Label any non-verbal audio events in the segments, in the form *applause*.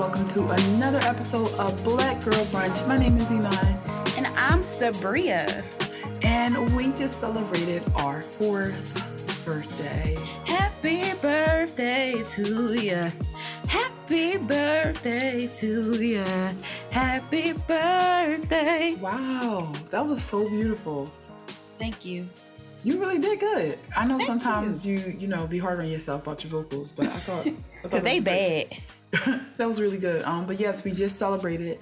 welcome to another episode of Black Girl Brunch. My name is Iman. And I'm Sabria. And we just celebrated our fourth birthday. Happy birthday to you. Happy birthday to you. Happy birthday. Wow, that was so beautiful. Thank you. You really did good. I know Thank sometimes you. you, know, be hard on yourself about your vocals, but I thought Because *laughs* they bad. *laughs* that was really good. Um, but yes, we just celebrated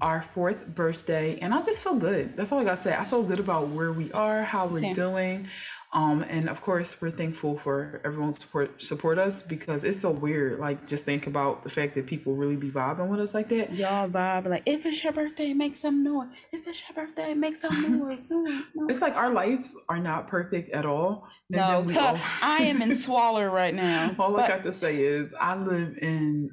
our fourth birthday, and I just feel good. That's all I got to say. I feel good about where we are, how we're Same. doing, um, and of course, we're thankful for everyone's support support us because it's so weird. Like, just think about the fact that people really be vibing with us like that. Y'all vibe like, if it's your birthday, make some noise. If it's your birthday, make some *laughs* noise. Noise, noise. It's like our lives are not perfect at all. and No, *laughs* all- I am in *laughs* swaller right now. All I but- got to say is I live in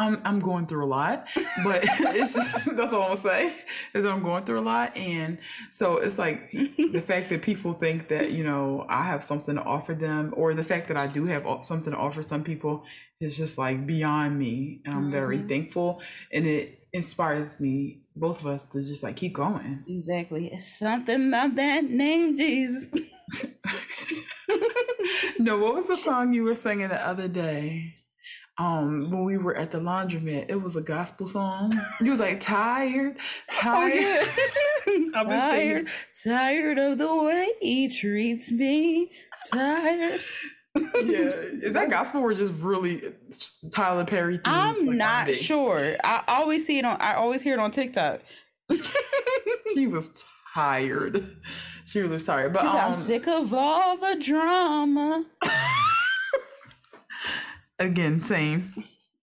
I'm I'm going through a lot, but *laughs* it's just, *laughs* that's all I'm gonna say is I'm going through a lot, and so it's like *laughs* the fact that people think that you know I have something to offer them, or the fact that I do have something to offer some people is just like beyond me, and I'm very Mhm. thankful, and it inspires me both of us to just like keep going. Exactly. It's something about that name, Jesus. no, what was the song you were singing the other day? Um, when we were at the laundromat, it was a gospel song. *laughs* You was like tired, Oh, tired. *laughs* yeah. I've been singing. tired, tired of the way he treats me. Tired. yeah, is that gospel or just really Tyler Perry? themed, I'm like, not sure. I always see it on. I always hear it on TikTok. *laughs* She was tired. She was tired, but I'm um, sick of all the drama. Again, same.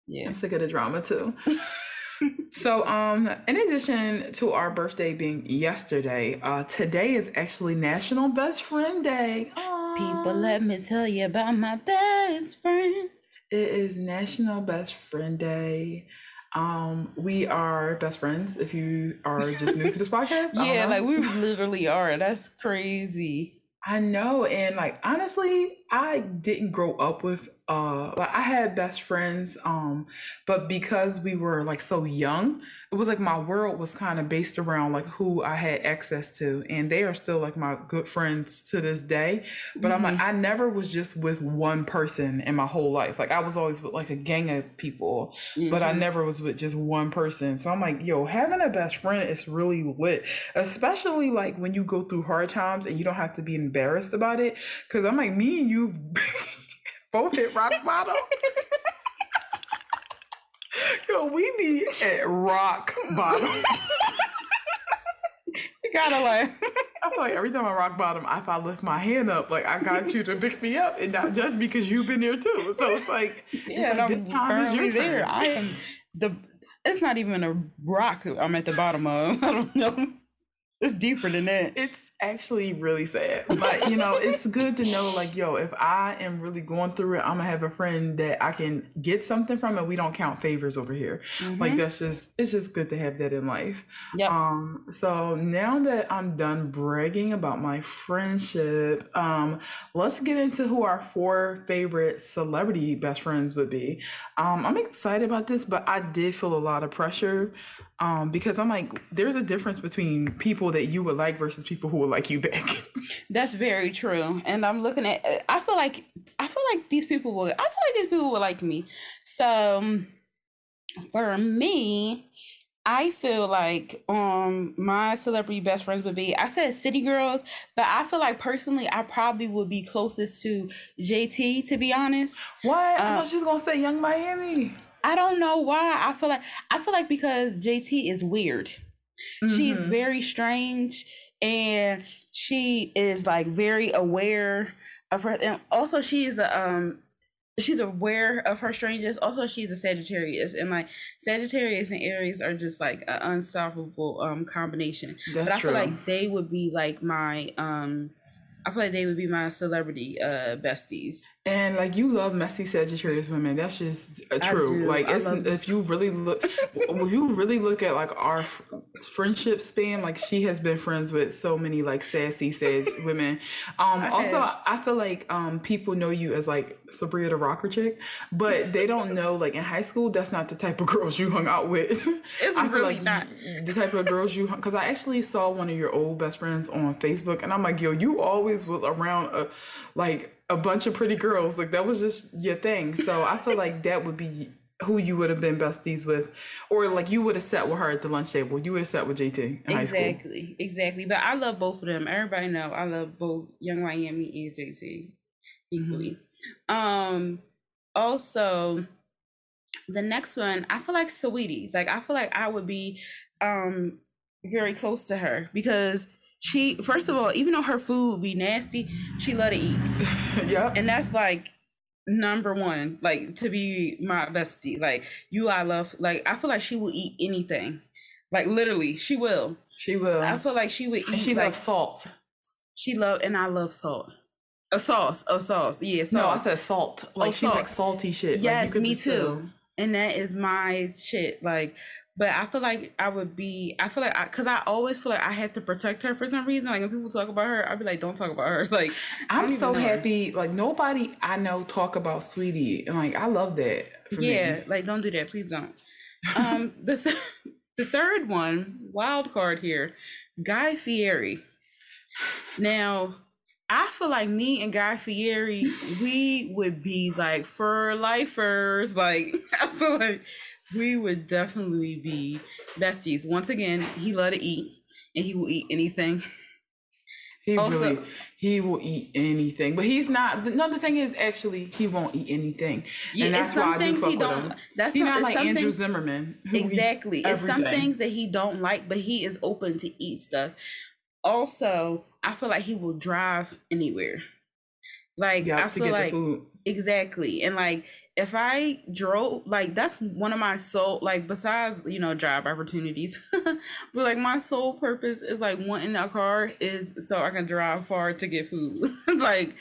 Yeah. I'm sick of the drama too. *laughs* so, um, in addition to our birthday being yesterday, uh, today is actually National Best Friend Day. People, let me tell you about my best friend. It is National Best Friend Day. Um, we are best friends. If you are just new to this *laughs* podcast, Yeah, like we literally are. That's crazy. I know, and like honestly, I didn't grow up with uh like I had best friends, um, but because we were like so young, it was like my world was kind of based around like who I had access to, and they are still like my good friends to this day. But I'm like, I never was just with one person in my whole life. Like I was always with like a gang of people, but I Mhm. never was with just one person. So I'm like, yo, having a best friend is really lit, especially like when you go through hard times and you don't have to be embarrassed about it. Cause I'm like, me and you *laughs* both hit rock bottom. *laughs* yo, we be at rock bottom. you gotta like. *laughs* I feel like every time I rock bottom, if I lift my hand up, like I got you to pick me up, and not just because you've been there too. So it's like, it's Yeah, like, this time is your there. turn. I am the. It's not even a rock. I'm at the bottom of. I don't know. It's deeper than that. It's actually really sad, but you know, it's *laughs* good to know like, yo, if I am really going through it, I'm gonna have a friend that I can get something from, and we don't count favors over here. Like Mhm. that's just, it's just good to have that in life. Yep. Um, so now that I'm done bragging about my friendship, um, let's get into who our four favorite celebrity best friends would be. Um, I'm excited about this, but I did feel a lot of pressure. Um, because I'm like, there's a difference between people that you would like versus people who would like you back. *laughs* That's very true. And I'm looking at. I feel like. I feel like these people will. I feel like these people will like me. So, um, for me, I feel like um my celebrity best friends would be. I said City Girls, but I feel like personally, I probably would be closest to JT. To be honest. what? I Uh, thought she was gonna say Young Miami. I don't know why. I feel like I feel like because JT is weird. She's Mhm. very strange and she is like very aware of her and also she's a um she's aware of her strangeness. Also she's a Sagittarius and like Sagittarius and Aries are just like an unstoppable um combination. That's but I true. feel like they would be like my um I feel like they would be my celebrity uh besties. And like you love messy Sagittarius women, that's just uh, true. Like it's if you really look, if you really look at like our f- friendship span, like she has been friends with so many like sassy Sag *laughs* women. Um, I also. I feel like um people know you as like Sabria the rocker chick, but they don't know like in high school that's not the type of girls you hung out with. It's *laughs* I really like not the type of girls you because I actually saw one of your old best friends on Facebook, and I'm like, yo, you always was around a like a bunch of pretty girls. Like that was just your thing. So I feel *laughs* like that would be who you would have been besties with, or like you would have sat with her at the lunch table. You would have sat with JT. exactly, exactly. But I love both of them. Everybody know I love both Young Miami and JT equally. Mm-hmm. Um, also, the next one, I feel like Saweetie. Like I feel like I would be um very close to her because she first of all, even though her food be nasty, she love to eat. *laughs* yeah. And that's like number one, like to be my bestie. Like you I love like I feel like she will eat anything. Like literally, she will. She will. I feel like she would eat and she like loves salt. She love and I love salt. A sauce, a sauce, yeah. Sauce. No, I said salt. Oh, like oh, she salt. likes salty shit. Yes, like, me too. And that is my shit. Like but I feel like I would be. I feel like I, because I, always feel like I have to protect her for some reason. Like when people talk about her, I'd be like, "Don't talk about her." *laughs* Like I'm so happy. Her. Like nobody I know talk about Saweetie. and like I love that. Yeah, me. like don't do that, please don't. um, *laughs* the th- the third one, wild card here, Guy Fieri. Now, I feel like me and Guy Fieri, we would be like for lifers. Like *laughs* I feel like we would definitely be besties. Once again, he love to eat and he will eat anything. *laughs* He also, really he will eat anything, but he's not. Another thing is actually he won't eat anything, yeah, and that's why I do fuck he don't. Him. That's he's not, not like Andrew Zimmerman. Exactly, it's some things that he don't like, but he is open to eat stuff. Also, I feel like he will drive anywhere. Like I feel like exactly, and like if I drove, like that's one of my soul, like besides you know job opportunities, *laughs* but like my sole purpose is like wanting a car is so I can drive far to get food, *laughs* like,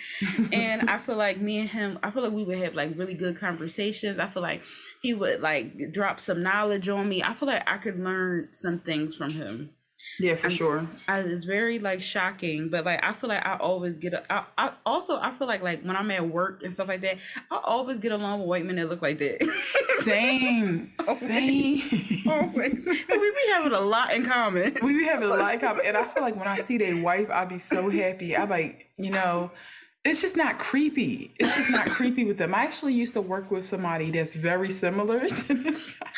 and I feel like me and him, I feel like we would have like really good conversations. I feel like he would like drop some knowledge on me. I feel like I could learn some things from him. Yeah, for I'm, sure. I, it's very like shocking, but like I feel like I always get. A, I, I also I feel like like when I'm at work and stuff like that, I always get along with white men that look like that. Same, *laughs* same. *laughs* Always. *laughs* we be having a lot in common. We be having a lot in common, and I feel like when I see their wife, I be so happy. I like you know it's just not creepy. It's just not creepy with them. I actually used to work with somebody that's very similar *laughs* to this guy.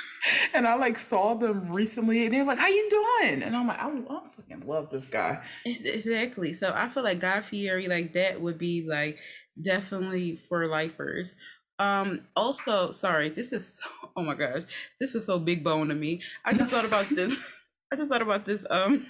And I like saw them recently and they're like, How you doing? And I'm like, I, I fucking love this guy. Exactly. So I feel like Guy Fieri like that would be like definitely for lifers. Um also, sorry, this is so, *laughs* oh my gosh, this was so big bone to me. I just thought about this. *laughs* I just thought about this um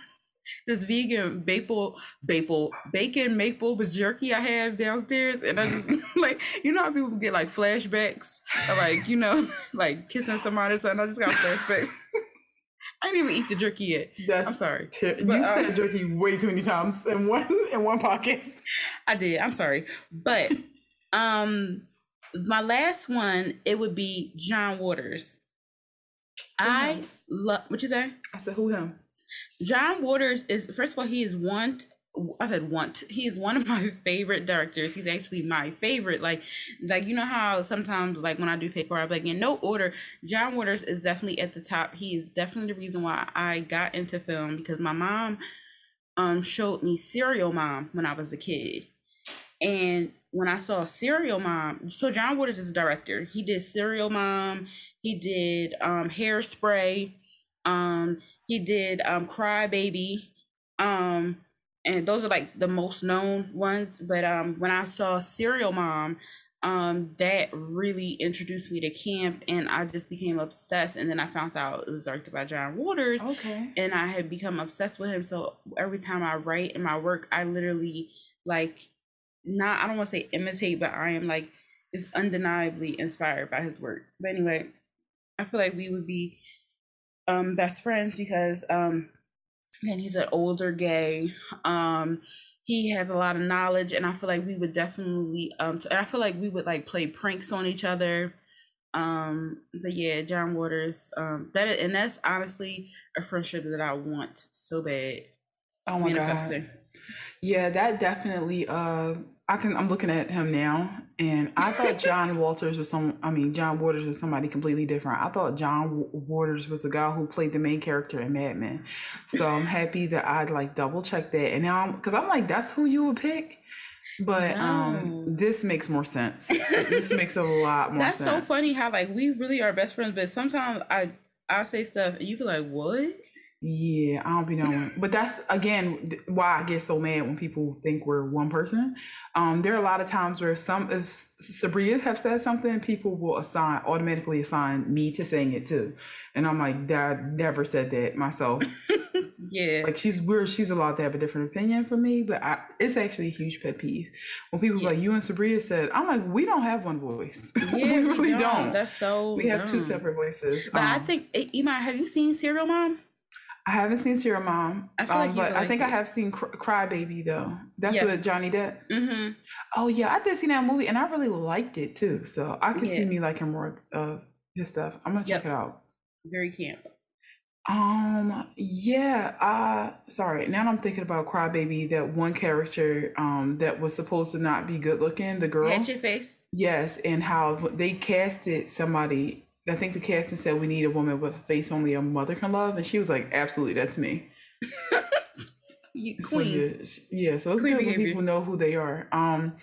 this vegan maple maple bacon maple jerky I have downstairs, and I just *laughs* like you know how people get like flashbacks, like you know *laughs* like kissing somebody or something. I just got flashbacks. *laughs* I didn't even eat the jerky yet. That's I'm sorry. Ter- but, you uh, said jerky way too many times in one in one podcast. I did. I'm sorry, but um, my last one it would be John Waters. Who I love. What you say? I said who him. John Waters is first of all he is one I said want. He is one of my *laughs* favorite directors. He's actually my favorite. Like, like you know how sometimes like when I do paper, I'm like in no order. John Waters is definitely at the top. He is definitely the reason why I got into film because my mom um showed me Serial Mom when I was a kid, and when I saw Serial Mom, so John Waters is a director. He did Serial Mom. He did um Hairspray. Um, he did um Cry Baby. Um and those are like the most known ones. But um when I saw Serial Mom, um that really introduced me to camp and I just became obsessed and then I found out it was directed by John Waters. Okay. And I had become obsessed with him. So every time I write in my work, I literally like not I don't want to say imitate, but I am like is undeniably inspired by his work. But anyway, I feel like we would be um best friends because um again he's an older gay um he has a lot of knowledge, and I feel like we would definitely um. T- I feel like we would like play pranks on each other. Um, but yeah, John Waters. Um, that and that's honestly a friendship that I want so bad. Oh my god. Yeah, that definitely. Uh, I can. I'm looking at him now, and I thought *laughs* John Walters was some. I mean, John Waters was somebody completely different. I thought John Waters was a guy who played the main character in Mad Men. So I'm *laughs* happy that I like double checked that, and now because I'm, I'm like, that's who you would pick. But no. um this makes more sense. *laughs* this makes a lot more That's sense. so funny how like we really are best friends, but sometimes I I say stuff and you be like, "What?" Yeah, I don't be knowing. But that's again why I get so mad when people think we're one person. Um, there are a lot of times where some if Sabria have said something, people will assign automatically assign me to saying it too. And I'm like, Dad never said that myself. *laughs* yeah. Like she's weird, she's allowed to have a different opinion from me, but I, it's actually a huge pet peeve. When people yeah. like you and Sabria said, I'm like, we don't have one voice. *laughs* Yeah, we really don't. don't. That's so we dumb. have two separate voices. But um, I think Iman, have you seen Serial Mom? I haven't seen Serial Mom, I um, like but I think it. I have seen Cry Baby though. That's yes. with Johnny Depp. Mm-hmm. Oh yeah, I did see that movie and I really liked it too. So I can yeah. see me liking more of his stuff. I'm gonna check yep. it out. Very camp. Um yeah, uh sorry. Now I'm thinking about Cry Baby, that one character um that was supposed to not be good looking, the girl. Hatchet face. Yes, and how they casted somebody I think the casting said we need a woman with a face only a mother can love, and she was like, "Absolutely, that's me." *laughs* Queen. So, yeah, yeah, so it's Queen good behavior. when people know who they are. Um,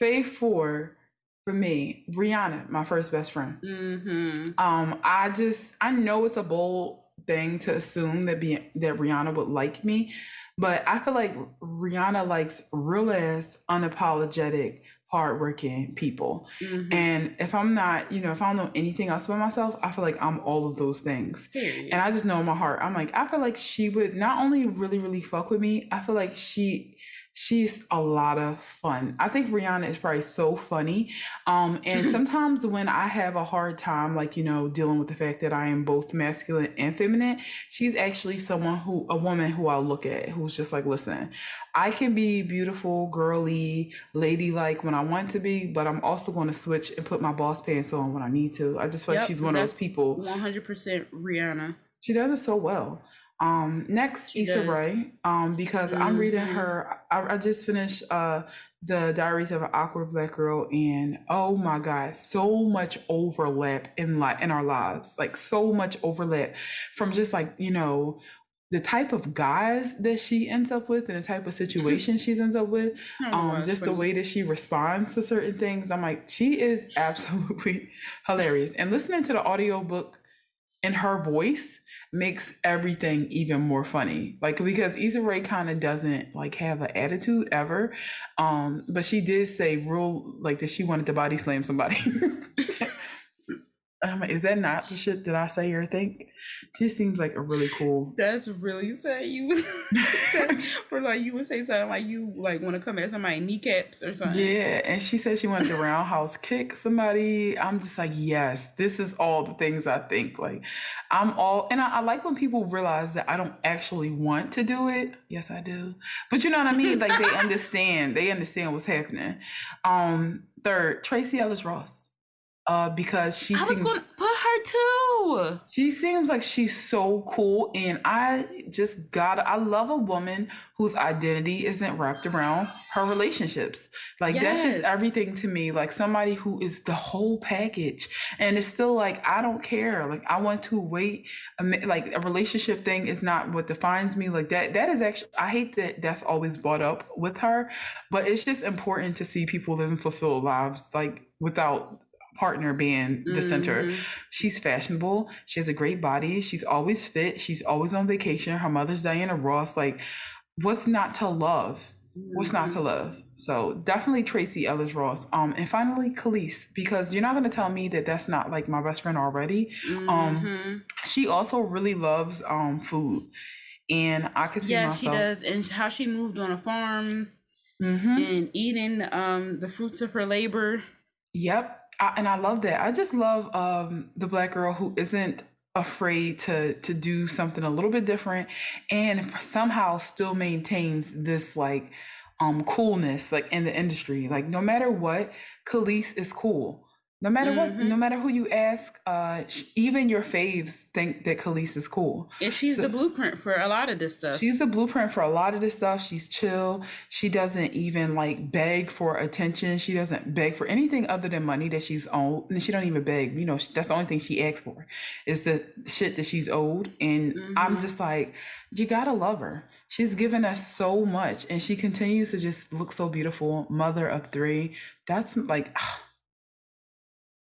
Fave four for me, Rihanna, my first best friend. Mm-hmm. Um, I just I know it's a bold thing to assume that be that Rihanna would like me, but I feel like Rihanna likes real ass, unapologetic hardworking people. Mm-hmm. And if I'm not, you know, if I don't know anything else about myself, I feel like I'm all of those things. Period. And I just know in my heart, I'm like, I feel like she would not only really, really fuck with me, I feel like she she's a lot of fun. I think Rihanna is probably so funny. Um, and *laughs* sometimes when I have a hard time, like, you know, dealing with the fact that I am both masculine and feminine, she's actually someone who, a woman who I look at who's just like, listen, I can be beautiful, girly, ladylike when I want to be, but I'm also going to switch and put my boss pants on when I need to. I just feel yep, like she's one of those people. 100% Rihanna. She does it so well. Um, next, she Issa does. Rae, um, because mm-hmm. I'm reading mm-hmm. her. I, I, just finished uh the Diaries of an Awkward Black Girl, and oh my god, so much overlap in like in our lives, like so much overlap from just like you know the type of guys that she ends up with and the type of *laughs* situation she ends up with um just funny. the way that she responds to certain things i'm like she is *laughs* absolutely hilarious and listening to the audiobook in her voice makes everything even more funny. Like because Issa Rae kind of doesn't like have an attitude ever. Um, but she did say real like that she wanted to body slam somebody. *laughs* Um, is that not the shit that I say or think? She seems like a really cool. That's really sad. You *laughs* for like you would say something like you like want to come at somebody kneecaps or something. Yeah, and she said she wanted to roundhouse kick somebody. I'm just like, yes, this is all the things I think. Like, I'm all, and I, I like when people realize that I don't actually want to do it. Yes, I do. But you know what I mean? Like they *laughs* understand. They understand what's happening. Um, third, Tracee Ellis Ross uh, because she I seems, was going to put her too. She seems like she's so cool, and I just got. I love a woman whose identity isn't wrapped around her relationships. Like yes. that's just everything to me. Like somebody who is the whole package, and it's still like I don't care. Like I want to wait. Like a relationship thing is not what defines me. Like that. That is actually. I hate that that's always brought up with her, but it's just important to see people living fulfilled lives. Like without partner being the mm-hmm. center. She's fashionable. She has a great body. She's always fit. She's always on vacation. Her mother's Diana Ross. Like, what's not to love? What's not to mm-hmm. love? So definitely Tracee Ellis Ross. Um, and finally Kelis, because you're not gonna tell me that that's not like my best friend already. Um, mm-hmm. Um, she also really loves um food, and I can see yeah, myself. she does, and how she moved on a farm. Mm-hmm. And eating um the fruits of her labor. Yep, I, and I love that. I just love um, the black girl who isn't afraid to to do something a little bit different and somehow still maintains this like um coolness like in the industry. Like no matter what, Kelis is cool. No matter what, Mhm. no matter who you ask, uh, sh- even your faves think that Kelis is cool. And she's So- the blueprint for a lot of this stuff. She's the blueprint for a lot of this stuff. She's chill. She doesn't even like beg for attention. She doesn't beg for anything other than money that she's owed. And she don't even beg. You know, that's the only thing she asks for is the shit that she's owed. And I'm Mhm. just like, you gotta love her. She's given us so much, and she continues to just look so beautiful. Mother of three. That's like.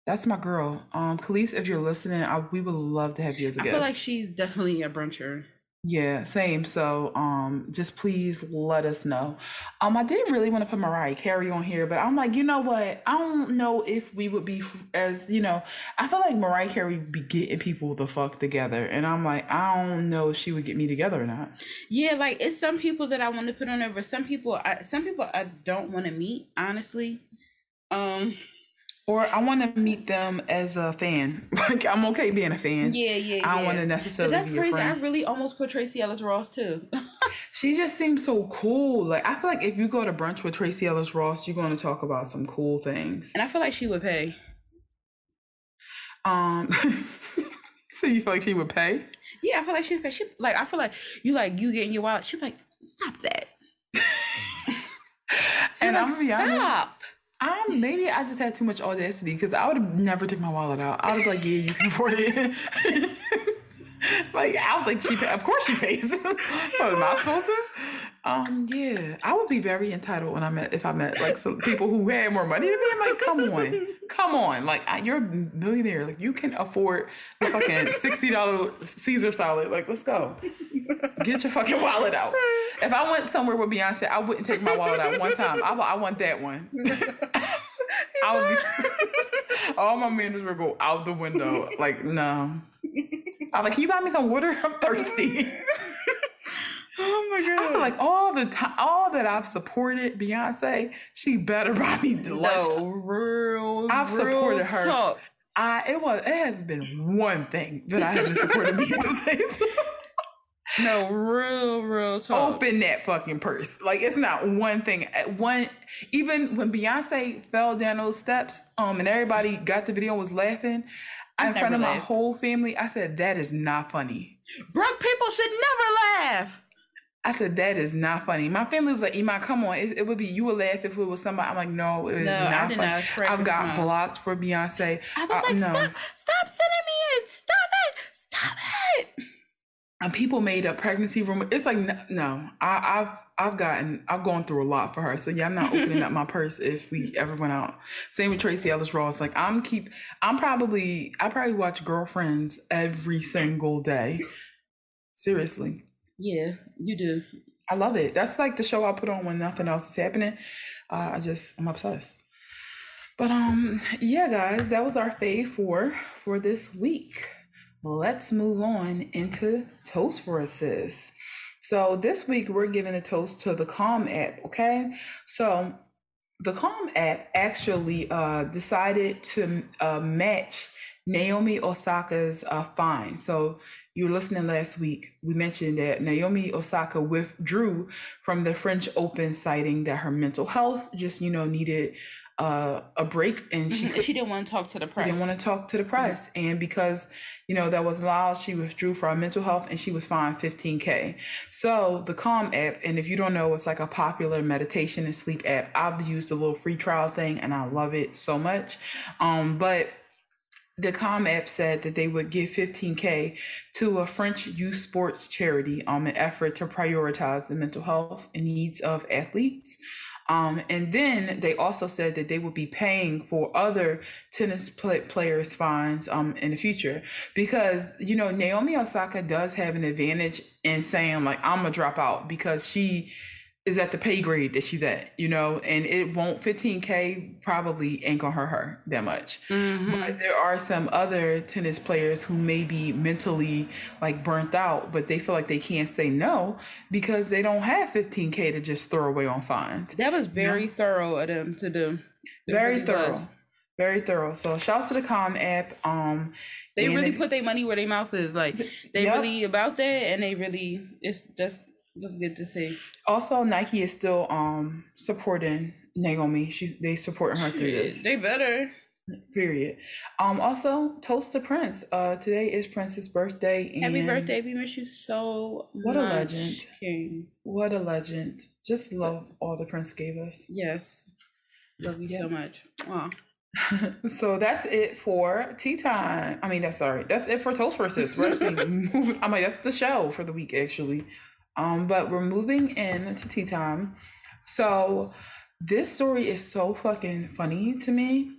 That's my girl. Um, Kelis, if you're listening, I, we would love to have you as a I guest. I feel like she's definitely a bruncher. Yeah, same. So um just please let us know. Um I did really want to put Mariah Carey on here, but I'm like, you know what? I don't know if we would be f- as, you know, I feel like Mariah Carey would be getting people the fuck together. And I'm like, I don't know if she would get me together or not. Yeah, like it's some people that I want to put on there, but some people, I, some people I don't want to meet. Honestly, um, Or I want to meet them as a fan. *laughs* Like I'm okay being a fan. yeah, yeah, yeah. I don't want to necessarily that's be a crazy. I really almost put Tracee Ellis Ross too. *laughs* She just seems so cool. Like I feel like if you go to brunch with Tracee Ellis Ross, you're going to talk about some cool things. and I feel like she would pay. Um, *laughs* so you feel like she would pay? Yeah, I feel like she would pay. She like I feel like you like you getting your wallet. She'd be like, stop that. and Like, I'm gonna be honest, um, maybe I just had too much audacity because I would have never took my wallet out. I would be like, yeah, you can afford it. *laughs* like I was like, she, of course she pays. *laughs* what am I supposed to? Um, yeah, I would be very entitled when I met if I met like some people who had more money than me. I'm like, come on, come on, like I, you're a millionaire, like you can afford the fucking sixty dollar Caesar salad. Like, let's go, get your fucking wallet out. If I went somewhere with Beyonce, I wouldn't take my wallet out one time. I, I want that one. *laughs* *laughs* I would be. *laughs* All my manners would go out the window. Like, no. I'm like, can you buy me some water? I'm thirsty. Oh my god. I feel like all the time, all that I've supported Beyonce, she better *laughs* buy me the lunch. no real. I've real supported her. Talk. I it was it has been one thing that I haven't supported *laughs* Beyonce. No real, real talk. Open that fucking purse. Like it's not one thing. One even when Beyonce fell down those steps, um, and everybody got the video and was laughing. I in front of my whole family, I said that is not funny. Broke people should never laugh. I said that is not funny. My family was like, "Iman, come on, it, it would be you would laugh if it was somebody." I'm like, "No, it is No, I not did funny." not I've got smile. blocked for Beyonce. I was Uh, like, no. stop, stop sending me it. Stop it. Stop it. And people made up pregnancy rumor. It's like no, no. I, I've I've gotten I've gone through a lot for her. So yeah, I'm not opening up *laughs* my purse if we ever went out. Same with Tracee Ellis Ross. Like I'm keep I'm probably I probably watch Girlfriends every single day. Seriously. Yeah, you do. I love it. That's like the show I put on when nothing else is happening. Uh, I just I'm obsessed. But um yeah guys, that was our fave four for this week. Let's move on into toast for a sis. So this week we're giving a toast to the Calm app, okay? So the Calm app actually uh decided to uh, match Naomi Osaka's uh, fine. So you were listening last week. We mentioned that Naomi Osaka withdrew from the French Open, citing that her mental health just you know needed uh, a break, and she Mhm. could, She didn't want to talk to the she press. didn't want to talk to the press. And because you know that was allowed, she withdrew for her mental health, and she was fined 15k. So the Calm app, and if you don't know, it's like a popular meditation and sleep app. I've used a little free trial thing, and I love it so much. Um, but the Calm app said that they would give 15k to a French youth sports charity um an effort to prioritize the mental health and needs of athletes. Um, and then they also said that they would be paying for other tennis play- players' fines um, in the future because you know Naomi Osaka does have an advantage in saying like I'm gonna drop out because she is at the pay grade that she's at, you know, and it won't 15k probably ain't gonna hurt her that much. Mhm. But there are some other tennis players who may be mentally like burnt out, but they feel like they can't say no because they don't have 15k to just throw away on fines. That was very thorough of them to do. Very really thorough. was. Very thorough. So shouts to the Calm app. Um They really they- put their money where their mouth is. Like they Yep. really about that, and they really it's just Just good to see. Also, Nike is still um supporting Naomi. She's they supporting her through this. They better. Period. Um. Also, toast to Prince. Uh. Today is Prince's birthday. And Happy birthday. We miss you so What a legend. King. What a legend. Just love all the Prince gave us. Yes. Love you Yeah. so much. Wow. *laughs* so that's it for tea time. I mean, that's sorry. That's it for toast versus. We're actually *laughs* moving. I mean, that's the show for the week actually. Um, but we're moving in to tea time. So this story is so fucking funny to me.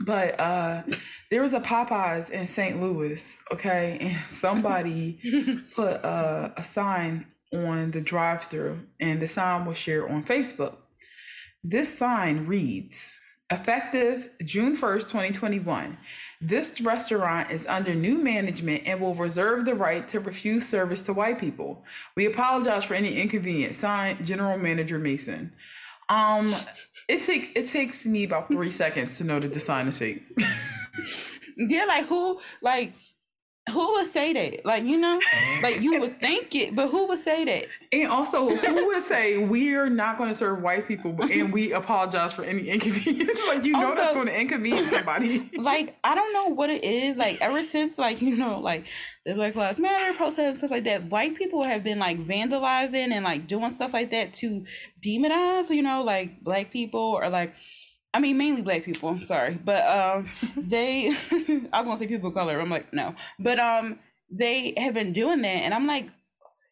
But uh there was a Popeyes in St. Louis, okay, *laughs* and somebody *laughs* put uh, a sign on the drive-through, and the sign was shared on Facebook. This sign reads, effective June 1st, 2021. This restaurant is under new management and will reserve the right to refuse service to white people. We apologize for any inconvenience. Signed, General Manager Mason. Um, it take it takes me about three seconds to know that the sign is fake. *laughs* Yeah, like who like who would say that? Like, you know, like you would think it, but who would say that? And also, who would say we're not going to serve white people and we apologize for any inconvenience? *laughs* like, you know, that's going to inconvenience somebody. *laughs* Like, I don't know what it is. Like, ever since, like, you know, like the Black Lives Matter protests and stuff like that, white people have been like vandalizing and like doing stuff like that to demonize, you know, like black people or like, I mean, mainly black people. Sorry, but um, *laughs* they, *laughs* I was gonna say people of color. I'm like, no, but um, they have been doing that, and I'm like,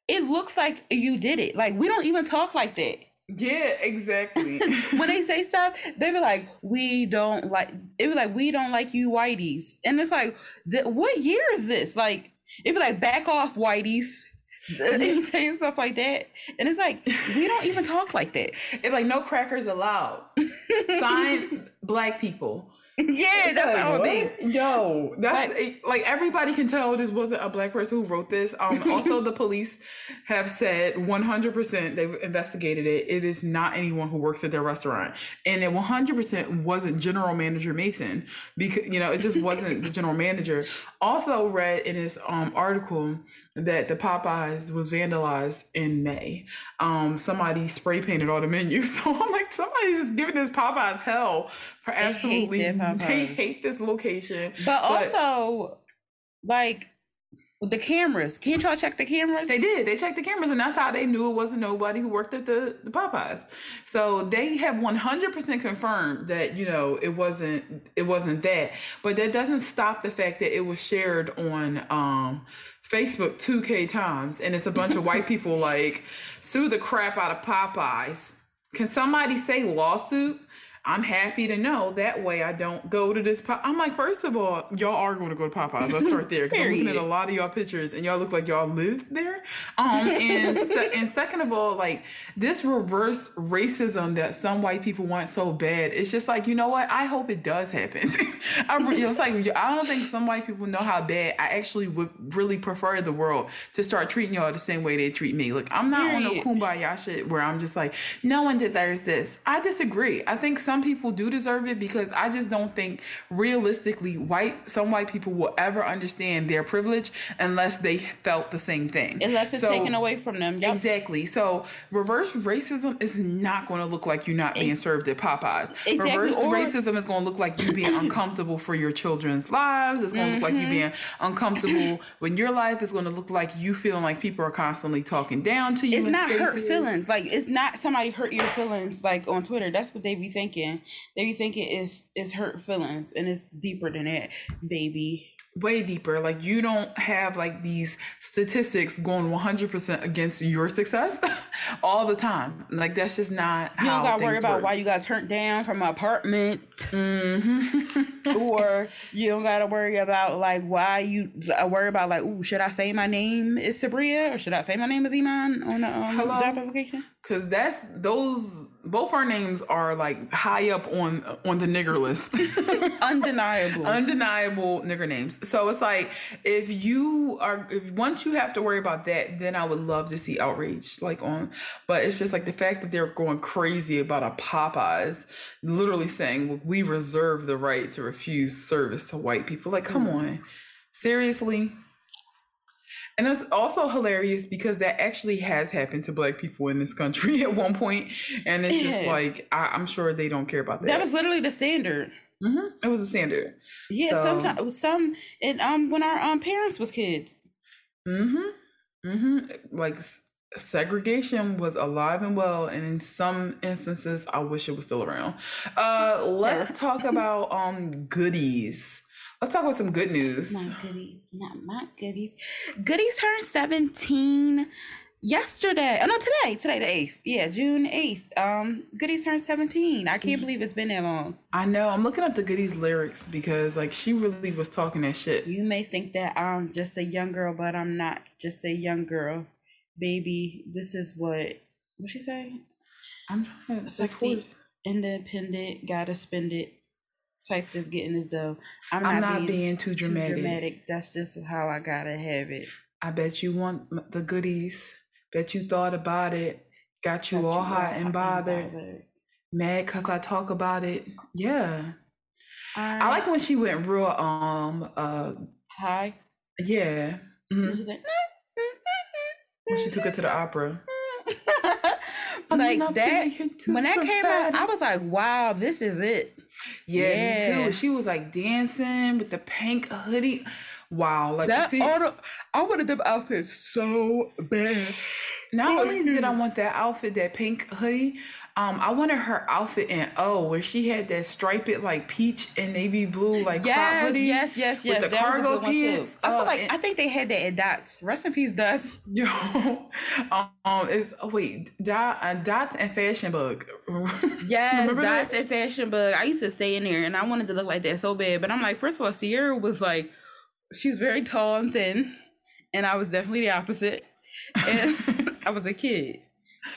it looks like you did it. Like, we don't even talk like that. yeah, exactly. *laughs* when they say stuff, they be like, "We don't like." It be like, "We don't like you, whiteys," and it's like, th- "What year is this?" Like, it be like, "Back off, whiteys." *laughs* They saying stuff like that, and it's like we don't even talk like that. It's like, no crackers allowed. Sign black people. *laughs* yeah, that's Like, how it be. what? Yo, that's like, everybody can tell this wasn't a black person who wrote this. Um, *laughs* also, the police have said 100% they've investigated it. It is not anyone who works at their restaurant, and it 100% wasn't General Manager Mason because you know it just wasn't the general manager. Also, read in his um article that the Popeyes was vandalized in May. Um, somebody spray painted all the menus, *laughs* so I'm like, somebody's just giving this Popeyes hell for hate absolutely their they hate this location. But also, like the cameras. Can't y'all check the cameras? They did. They checked the cameras, and that's how they knew it wasn't nobody who worked at the, the Popeyes. So they have 100% confirmed that you know it wasn't it wasn't that. But that doesn't stop the fact that it was shared on um, Facebook 2k times, and it's a bunch of white people *laughs* like sue the crap out of Popeyes. Can somebody say lawsuit? I'm happy to know that way I don't go to this. Pop- I'm like, first of all, y'all are going to go to Popeyes. Let's start there. 'cause I'm looking at a lot of y'all pictures and y'all look like y'all live there. Um, and se- *laughs* and second of all, like this reverse racism that some white people want so bad. It's just like you know what? I hope it does happen. *laughs* I re- it's like I don't think some white people know how bad. I actually would really prefer the world to start treating y'all the same way they treat me. Like I'm not on no kumbaya shit where I'm just like no one deserves this. I disagree. I think some people do deserve it because I just don't think realistically white some white people will ever understand their privilege unless they felt the same thing. Unless it's So- taken away from them. Yep. Exactly. So reverse racism is not going to look like you not being served at Popeyes. Exactly, Reverse or- racism is going to look like you being *coughs* uncomfortable for your children's lives. It's going to look like you Mm-hmm. being uncomfortable when your life is going to look like you feeling like people are constantly talking down to you. It's not hurt feelings. Like it's not somebody hurt your feelings. Like on Twitter, that's what they be thinking. They be thinking it's it's hurt feelings, and it's deeper than that, baby. way deeper. Like you don't have like these statistics going 100% against your success *laughs* all the time. Like that's just not how You don't gotta worry about work. why you got turned down from an apartment, Mm-hmm. *laughs* or you don't gotta worry about like why you I worry about like, ooh, should I say my name is Sabria or should I say my name is Iman on the um, Hello? job application? Cause that's those both our names are like high up on on the nigger list. *laughs* Undeniable. Undeniable nigger names. So it's like if you are if once you have to worry about that, then I would love to see outrage like on but it's just like the fact that they're going crazy about a Popeyes literally saying we reserve the right to refuse service to white people. Like, come mm-hmm. on. Seriously? And that's also hilarious because that actually has happened to black people in this country *laughs* at one point, and it's just Yes. like I, I'm sure they don't care about that. That was literally the standard. hmm It was a standard. Yeah, So- sometimes it was some and um when our um parents was kids. Mm-hmm. Mm-hmm. Like segregation was alive and well, and in some instances, I wish it was still around. Uh, *laughs* let's talk about um goodies. Let's talk about some good news. Not goodies, not my goodies. Goodies turned 17 yesterday. Oh no, today. Today the 8th. Yeah, June 8th. Um, Goodies turned 17. I can't believe it's been that long. I know. I'm looking up the goodies lyrics because like she really was talking that shit. You may think that I'm just a young girl, but I'm not just a young girl. Baby, this is what what she say? I'm trying to Sexy. Independent, gotta spend it. Type this getting this dough. I'm I'm not, not being too too dramatic. dramatic. That's just how I gotta have it. I bet you want the goodies. Bet you thought about it. Got you Got all hot and bothered. bothered. Mad cause I talk about it. Yeah. I I like when she went real um uh hi. yeah. Mhm. Like, When she took her to the opera. *laughs* I'm like that. When that came out, I was like, "Wow, this is it." Yeah, me Yeah. too. She was like dancing with the pink hoodie. Wow, like you That see, all the, I wanted them outfits so bad. not only did I want that outfit, that pink hoodie, um, I wanted her outfit in O, where she had that striped like peach and navy blue like crop Yes, hoodie. yes, yes, yes. the that cargo good one, too. pants. I feel Oh, like and- I think they had that at Dots. Rest in peace, Dots. *laughs* Yo, um, it's oh wait, dot, uh, dots and fashion bug. Yes, *laughs* Remember that? Dots and Fashion Bug. I used to stay in there, and I wanted to look like that so bad. But I'm like, first of all, Ciara was like, she was very tall and thin, and I was definitely the opposite. And *laughs* I was a kid,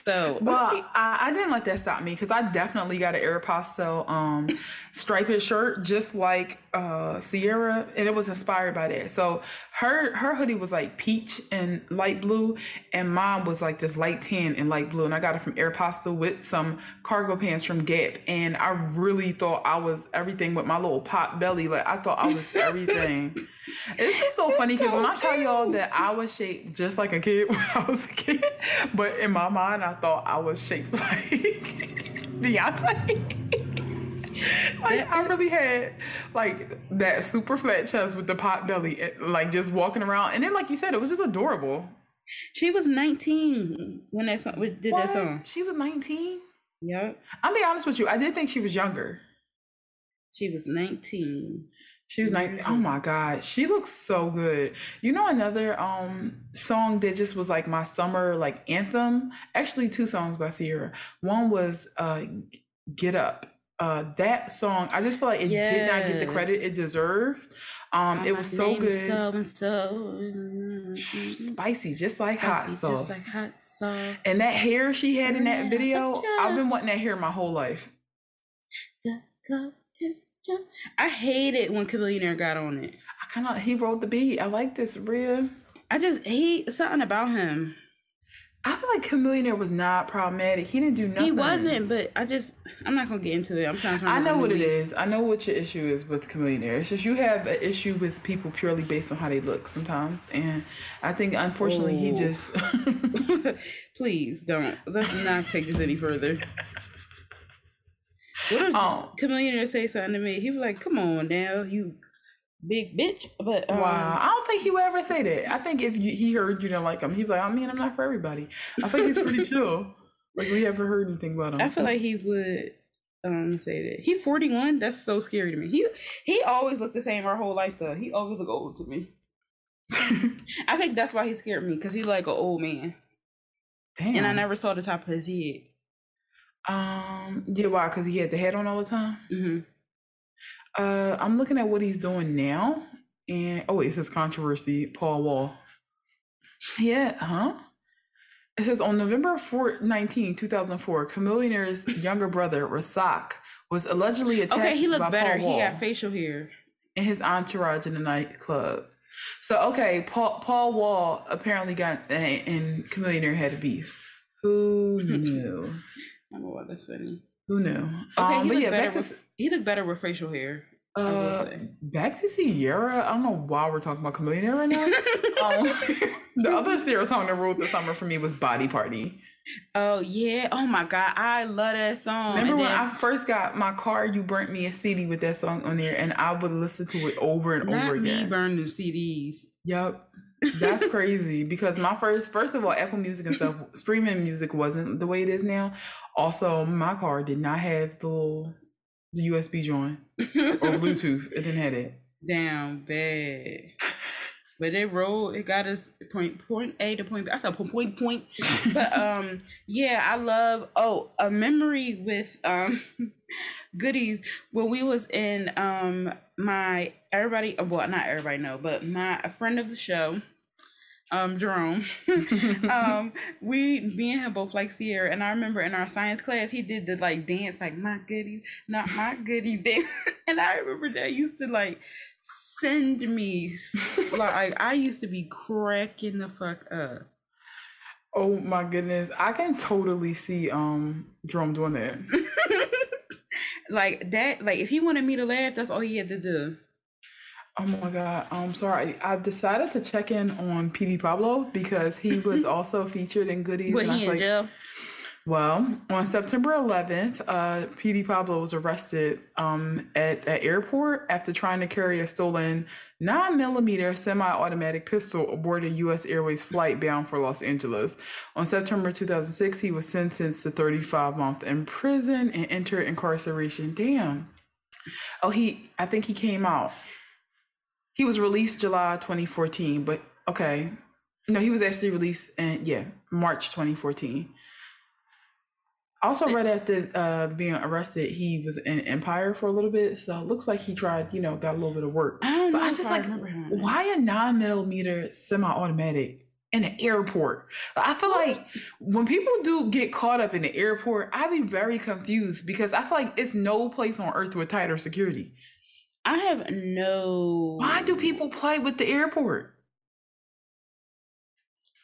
so Well, see, I, I didn't let that stop me because I definitely got an Aeropostale um striped shirt just like uh Ciara, and it was inspired by that. So her her hoodie was like peach and light blue, and mine was like this light tan and light blue, and I got it from Aeropostale with some cargo pants from Gap, and I really thought I was everything with my little pot belly. Like I thought I was *laughs* everything. It's just so funny because so when I tell y'all that I was shaped just like a kid *laughs* when I was a kid, but in my mind I thought I was shaped *laughs* like Beyonce. like I really had like that super flat chest with the pot belly, eh, like just walking around, and then like you said, it was just adorable. she was 19 when that song did that song. She was nineteen. Yep, I'll be honest with you, I did think she was younger. she was 19. She was nineteen. Oh my god, she looks so good. You know another um song that just was like my summer like anthem. Actually, two songs by Ciara. One was uh "Get Up." Uh, that song I just feel like it did not get the credit it deserved. Um, Oh, it was so good, So and so. spicy, just like hot Spicy, sauce. Just like hot sauce. and that hair she had in that video. I've been wanting that hair my whole life. The cup is I hate it when Chamillionaire got on it. I kind of he wrote the beat. I like this real. I just he something about him. I feel like Chamillionaire was not problematic. He didn't do nothing. He wasn't, but I just I'm not gonna get into it. I'm trying to. I know what it is. I know what your issue is with Chameleonaire. It's just you have an issue with people purely based on how they look sometimes, and I think unfortunately he Oh. just. *laughs* *laughs* Please don't. Let's not take this any further. What if Um, Chamillionaire say something to me? He was like, "Come on now, you big bitch." But um, wow, I don't think he would ever say that. I think if you, he heard you didn't like him, he'd be like, "I mean, I'm not for everybody." I think he's pretty chill. *laughs* Like we haven't heard anything about him. I feel like he would um say that. He 41. That's so scary to me. He he always looked the same our whole life though. He always looked old to me. *laughs* I think that's why he scared me because he like an old man, Damn. and I never saw the top of his head. Um. Yeah. Why? Because he had the hat on all the time. hmm Uh, I'm looking at what he's doing now, and oh wait, it says controversy. Paul Wall. Yeah, huh? It says on November 4, 19, 2004, Chamillionaire's younger brother, Rasak, was allegedly attacked Okay, he looked better. He got facial hair. and his entourage in the nightclub. So okay, Paul Paul Wall apparently got and Chamillionaire had a beef. Who *laughs* knew? I don't know why that's funny. Who knew? Okay, um, he but looked yeah, better back to with he looked better with facial hair. Uh, back to Ciara. I don't know why we're talking about Chameleon right now. *laughs* um, the other Ciara song that ruled the summer for me was Body Party. Oh yeah! Oh my god, I love that song. Remember and when then, I first got my car? You burnt me a CD with that song on there, and I would listen to it over and over again. Me burning CDs. Yep. That's crazy because my first, first of all, Apple Music and stuff, streaming music wasn't the way it is now. Also, my car did not have the little the USB joint or *laughs* Bluetooth. It didn't have it. Damn bad. But it rolled. It got us point point A to point B. I said point point point. but *laughs* um, yeah, I love. Oh, a memory with um, *laughs* goodies when we was in um my everybody. Well, not everybody know, but my a friend of the show um Jerome. *laughs* um we me and him both like Ciara and I remember in our science class he did the like dance like my goodies, not my goodies dance. *laughs* and I remember that used to like send me like I used to be cracking the fuck up. Oh my goodness. I can totally see um Jerome doing that. *laughs* like that like if he wanted me to laugh, that's all he had to do. Oh my God. I'm sorry. I've decided to check in on Petey Pablo because he was also featured in Goodies. Was he in like, jail? Well, on September 11th, uh, Petey Pablo was arrested um, at an airport after trying to carry a stolen 9mm semi automatic pistol aboard a U.S. Airways flight bound for Los Angeles. On September 2006, he was sentenced to 35 months in prison and entered incarceration. Damn. Oh, he, I think he came out. He was released July 2014, but okay. No, he was actually released in yeah, March 2014. Also, right after uh, being arrested, he was in Empire for a little bit. So it looks like he tried, you know, got a little bit of work. I don't but know. I just like, why a nine millimeter semi automatic in an airport? I feel like when people do get caught up in the airport, I'd be very confused because I feel like it's no place on earth with tighter security. I have no. Why do people play with the airport?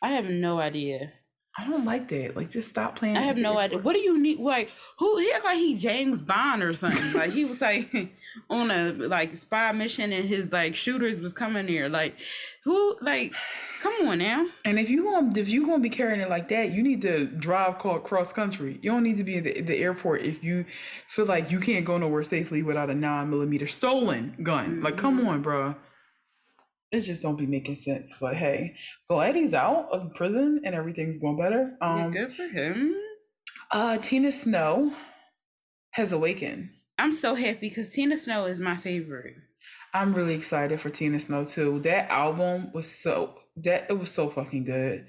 I have no idea. I don't like that. Like, just stop playing. I have no idea. What do you need? Like, who? He act like he James Bond or something. like he was like *laughs* on a like spy mission, and his like shooters was coming here. Like, who? Like, come on now. And if you going if you gonna be carrying it like that, you need to drive cross country. You don't need to be in the, the airport if you feel like you can't go nowhere safely without a nine millimeter stolen gun. Mm-hmm. Like, come mm-hmm. on, bro it just don't be making sense. But hey, glad he's out of prison and everything's going better. Um, good for him. Uh, Tina Snow has awakened. I'm so happy because Tina Snow is my favorite. I'm really excited for Tina Snow too. That album was so that it was so fucking good.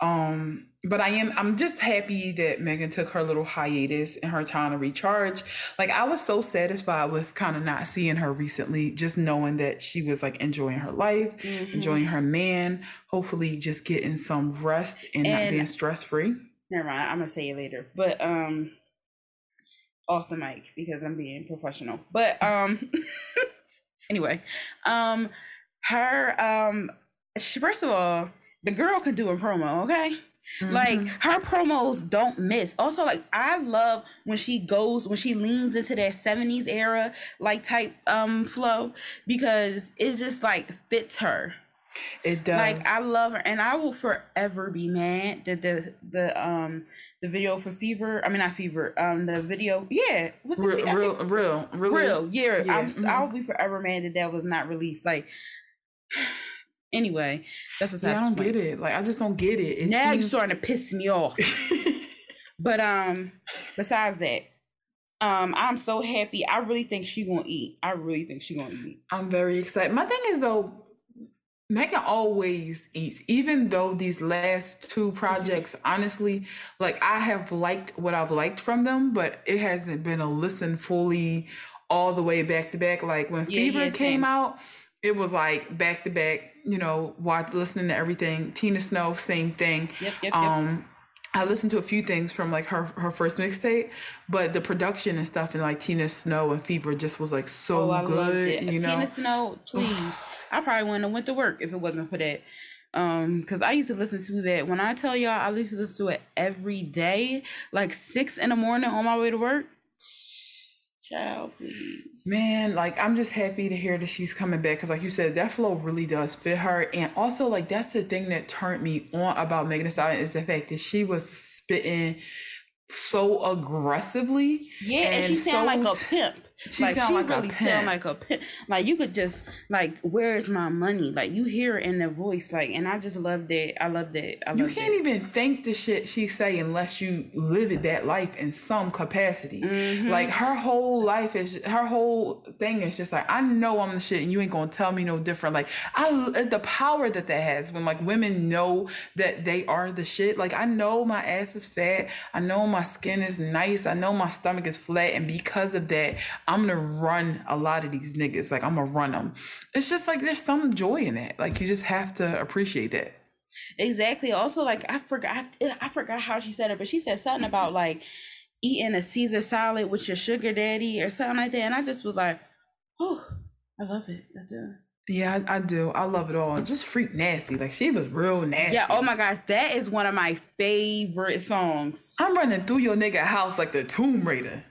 Um, but I am I'm just happy that Megan took her little hiatus and her time to recharge. Like I was so satisfied with kind of not seeing her recently, just knowing that she was like enjoying her life, mm-hmm. enjoying her man, hopefully just getting some rest and, and not being stress free. Never mind, I'm gonna say it later. But um off the mic because I'm being professional. But um *laughs* anyway, um her um she, first of all the girl can do a promo, okay? Mm-hmm. Like her promos don't miss. Also, like I love when she goes when she leans into that 70s era like type um flow because it just like fits her. It does. Like I love her and I will forever be mad that the the um the video for Fever. I mean not Fever. Um the video. Yeah. What's real, it? Real, real, real, real. Yeah. yeah. I'm mm-hmm. I'll be forever mad that that was not released. Like Anyway, that's what's yeah, I don't get it. Like I just don't get it. it now seems... you're starting to piss me off. *laughs* but um, besides that, um, I'm so happy. I really think she's gonna eat. I really think she's gonna eat. I'm very excited. My thing is though, Megan always eats, even though these last two projects, honestly, like I have liked what I've liked from them, but it hasn't been a listen fully all the way back to back. Like when yeah, Fever yeah, came out, it was like back to back, you know, watch listening to everything. Tina Snow, same thing. Yep, yep, um, I listened to a few things from like her her first mixtape, but the production and stuff and like Tina Snow and Fever just was like so oh, good. You know? Tina Snow, please. *sighs* I probably wouldn't have went to work if it wasn't for that. Um, because I used to listen to that. When I tell y'all I used to listen to it every day, like six in the morning on my way to work. Child, please. Man, like I'm just happy to hear that she's coming back because, like you said, that flow really does fit her. And also, like that's the thing that turned me on about Megan Thee Stallion is the fact that she was spitting so aggressively. Yeah, and, and she sound so like a pimp. She like sound she like really sound like a pimp. Like you could just like, where's my money? Like you hear it in the voice. Like, and I just love that. I love that. I love you can't that. even think the shit she say unless you live it that life in some capacity. Mm-hmm. Like her whole life is her whole thing is just like I know I'm the shit, and you ain't gonna tell me no different. Like I the power that that has when like women know that they are the shit. Like I know my ass is fat. I know my skin is nice. I know my stomach is flat, and because of that. I'm gonna run a lot of these niggas. Like I'm gonna run them. It's just like there's some joy in it. Like you just have to appreciate that. Exactly. Also, like I forgot, I forgot how she said it, but she said something about like eating a Caesar salad with your sugar daddy or something like that, and I just was like, oh, I love it. I do. Yeah, I, I, do. I love it all. Just freak nasty. Like she was real nasty. Yeah. Oh my gosh, that is one of my favorite songs. I'm running through your nigga house like the Tomb Raider.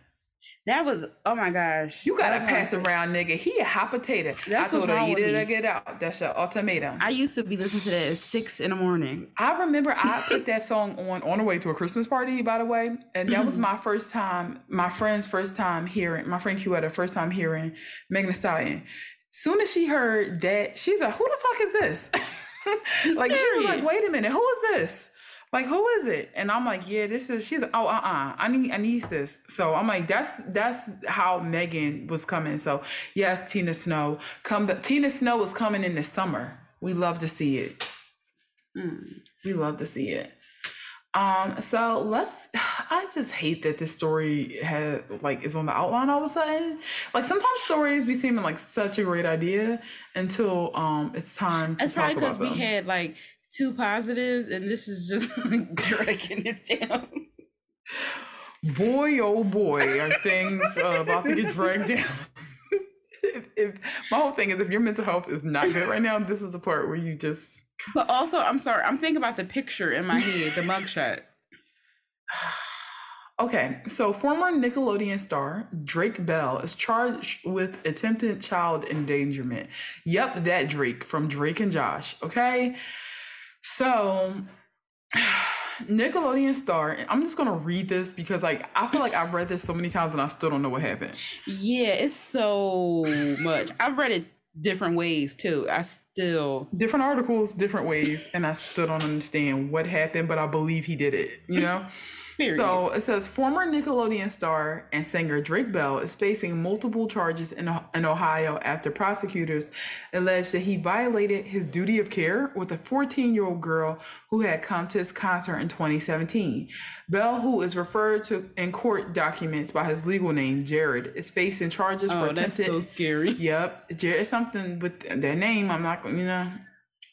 That was oh my gosh. You gotta pass around, nigga. He a hot potato. That's what I told her eat it or get out. That's your ultimatum. I used to be listening to that at six in the morning. I remember I *laughs* put that song on on the way to a Christmas party, by the way, and that mm-hmm. was my first time, my friend's first time hearing, my friend Q had first time hearing Megan Thee Stallion. Soon as she heard that, she's like, "Who the fuck is this?" *laughs* like she was like, "Wait a minute, who is this?" Like who is it? And i'm like yeah this is she's like, oh uh-uh i need i need this so i'm like that's that's how megan was coming. So yes tina snow. Come tina snow was coming in the summer. We love to see it. Mm, we love to see it. Um so let's *sighs* i just hate that this story has like is on the outline all of a sudden. Like sometimes stories be seeming like such a great idea until um it's time to it's talk probably because we had like two positives, and this is just *laughs* like dragging it down. Boy, oh boy, are things uh, about to get dragged down. if, if, my whole thing is, if your mental health is not good right now, this is the part where you just. But also, I'm sorry, I'm thinking about the picture in my head, the mugshot. *sighs* Okay, so former Nickelodeon star Drake Bell is charged with attempted child endangerment. Yep, that Drake from Drake and Josh. Okay, so Nickelodeon star, I'm just gonna read this because like I feel like I've read this so many times and I still don't know what happened. Yeah, it's so much. I've read it different ways too. I still different articles, different ways, and I still don't understand what happened, but I believe he did it, you know? *laughs* Period. So it says former Nickelodeon star and singer Drake Bell is facing multiple charges in, oh-, in Ohio after prosecutors alleged that he violated his duty of care with a 14 year old girl who had come to his concert in 2017. Bell, who is referred to in court documents by his legal name, Jared, is facing charges oh, for attempted. That's so scary. Yep, Jared is something with their name. I'm not, you know,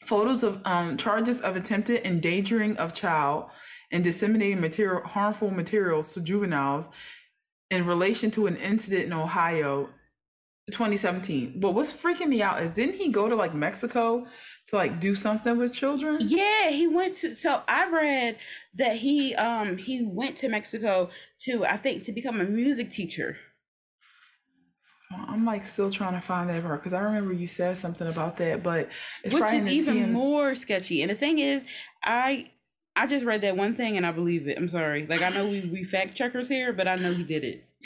photos of um, charges of attempted endangering of child and disseminating material harmful materials to juveniles in relation to an incident in Ohio 2017. But what's freaking me out is didn't he go to like Mexico to like do something with children? Yeah, he went to so I read that he um he went to Mexico to I think to become a music teacher. I'm like still trying to find that part because I remember you said something about that, but which is even more sketchy. And the thing is, I I just read that one thing and I believe it. I'm sorry. Like I know we we fact checkers here, but I know he did it. *laughs*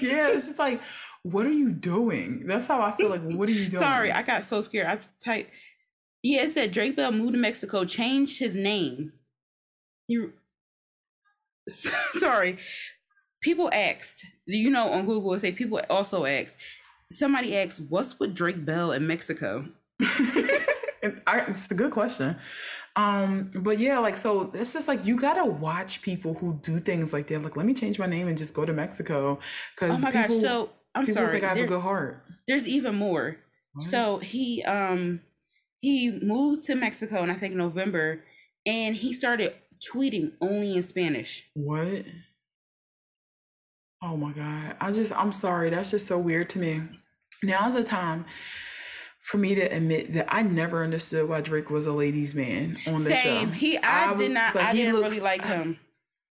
yeah, it's just like, what are you doing? That's how I feel like. What are you *laughs* doing? Sorry, I got so scared. I typed. Yeah, it said Drake Bell moved to Mexico, changed his name. You. *laughs* sorry, people asked. You know, on Google, it say people also asked. Somebody asked, "What's with Drake Bell in Mexico?" *laughs* It's a good question. Um, but yeah, like so it's just like you gotta watch people who do things like that. Like, let me change my name and just go to Mexico. Cause oh my people, gosh, so I'm people sorry. Think I have there, a good heart. There's even more. So he um he moved to Mexico in I think November and he started tweeting only in Spanish. What? Oh my god. I just I'm sorry. That's just so weird to me. Now's the time for me to admit that I never understood why Drake was a ladies' man on the show. Same. He, I, I did not. Like, I didn't looks, really like him.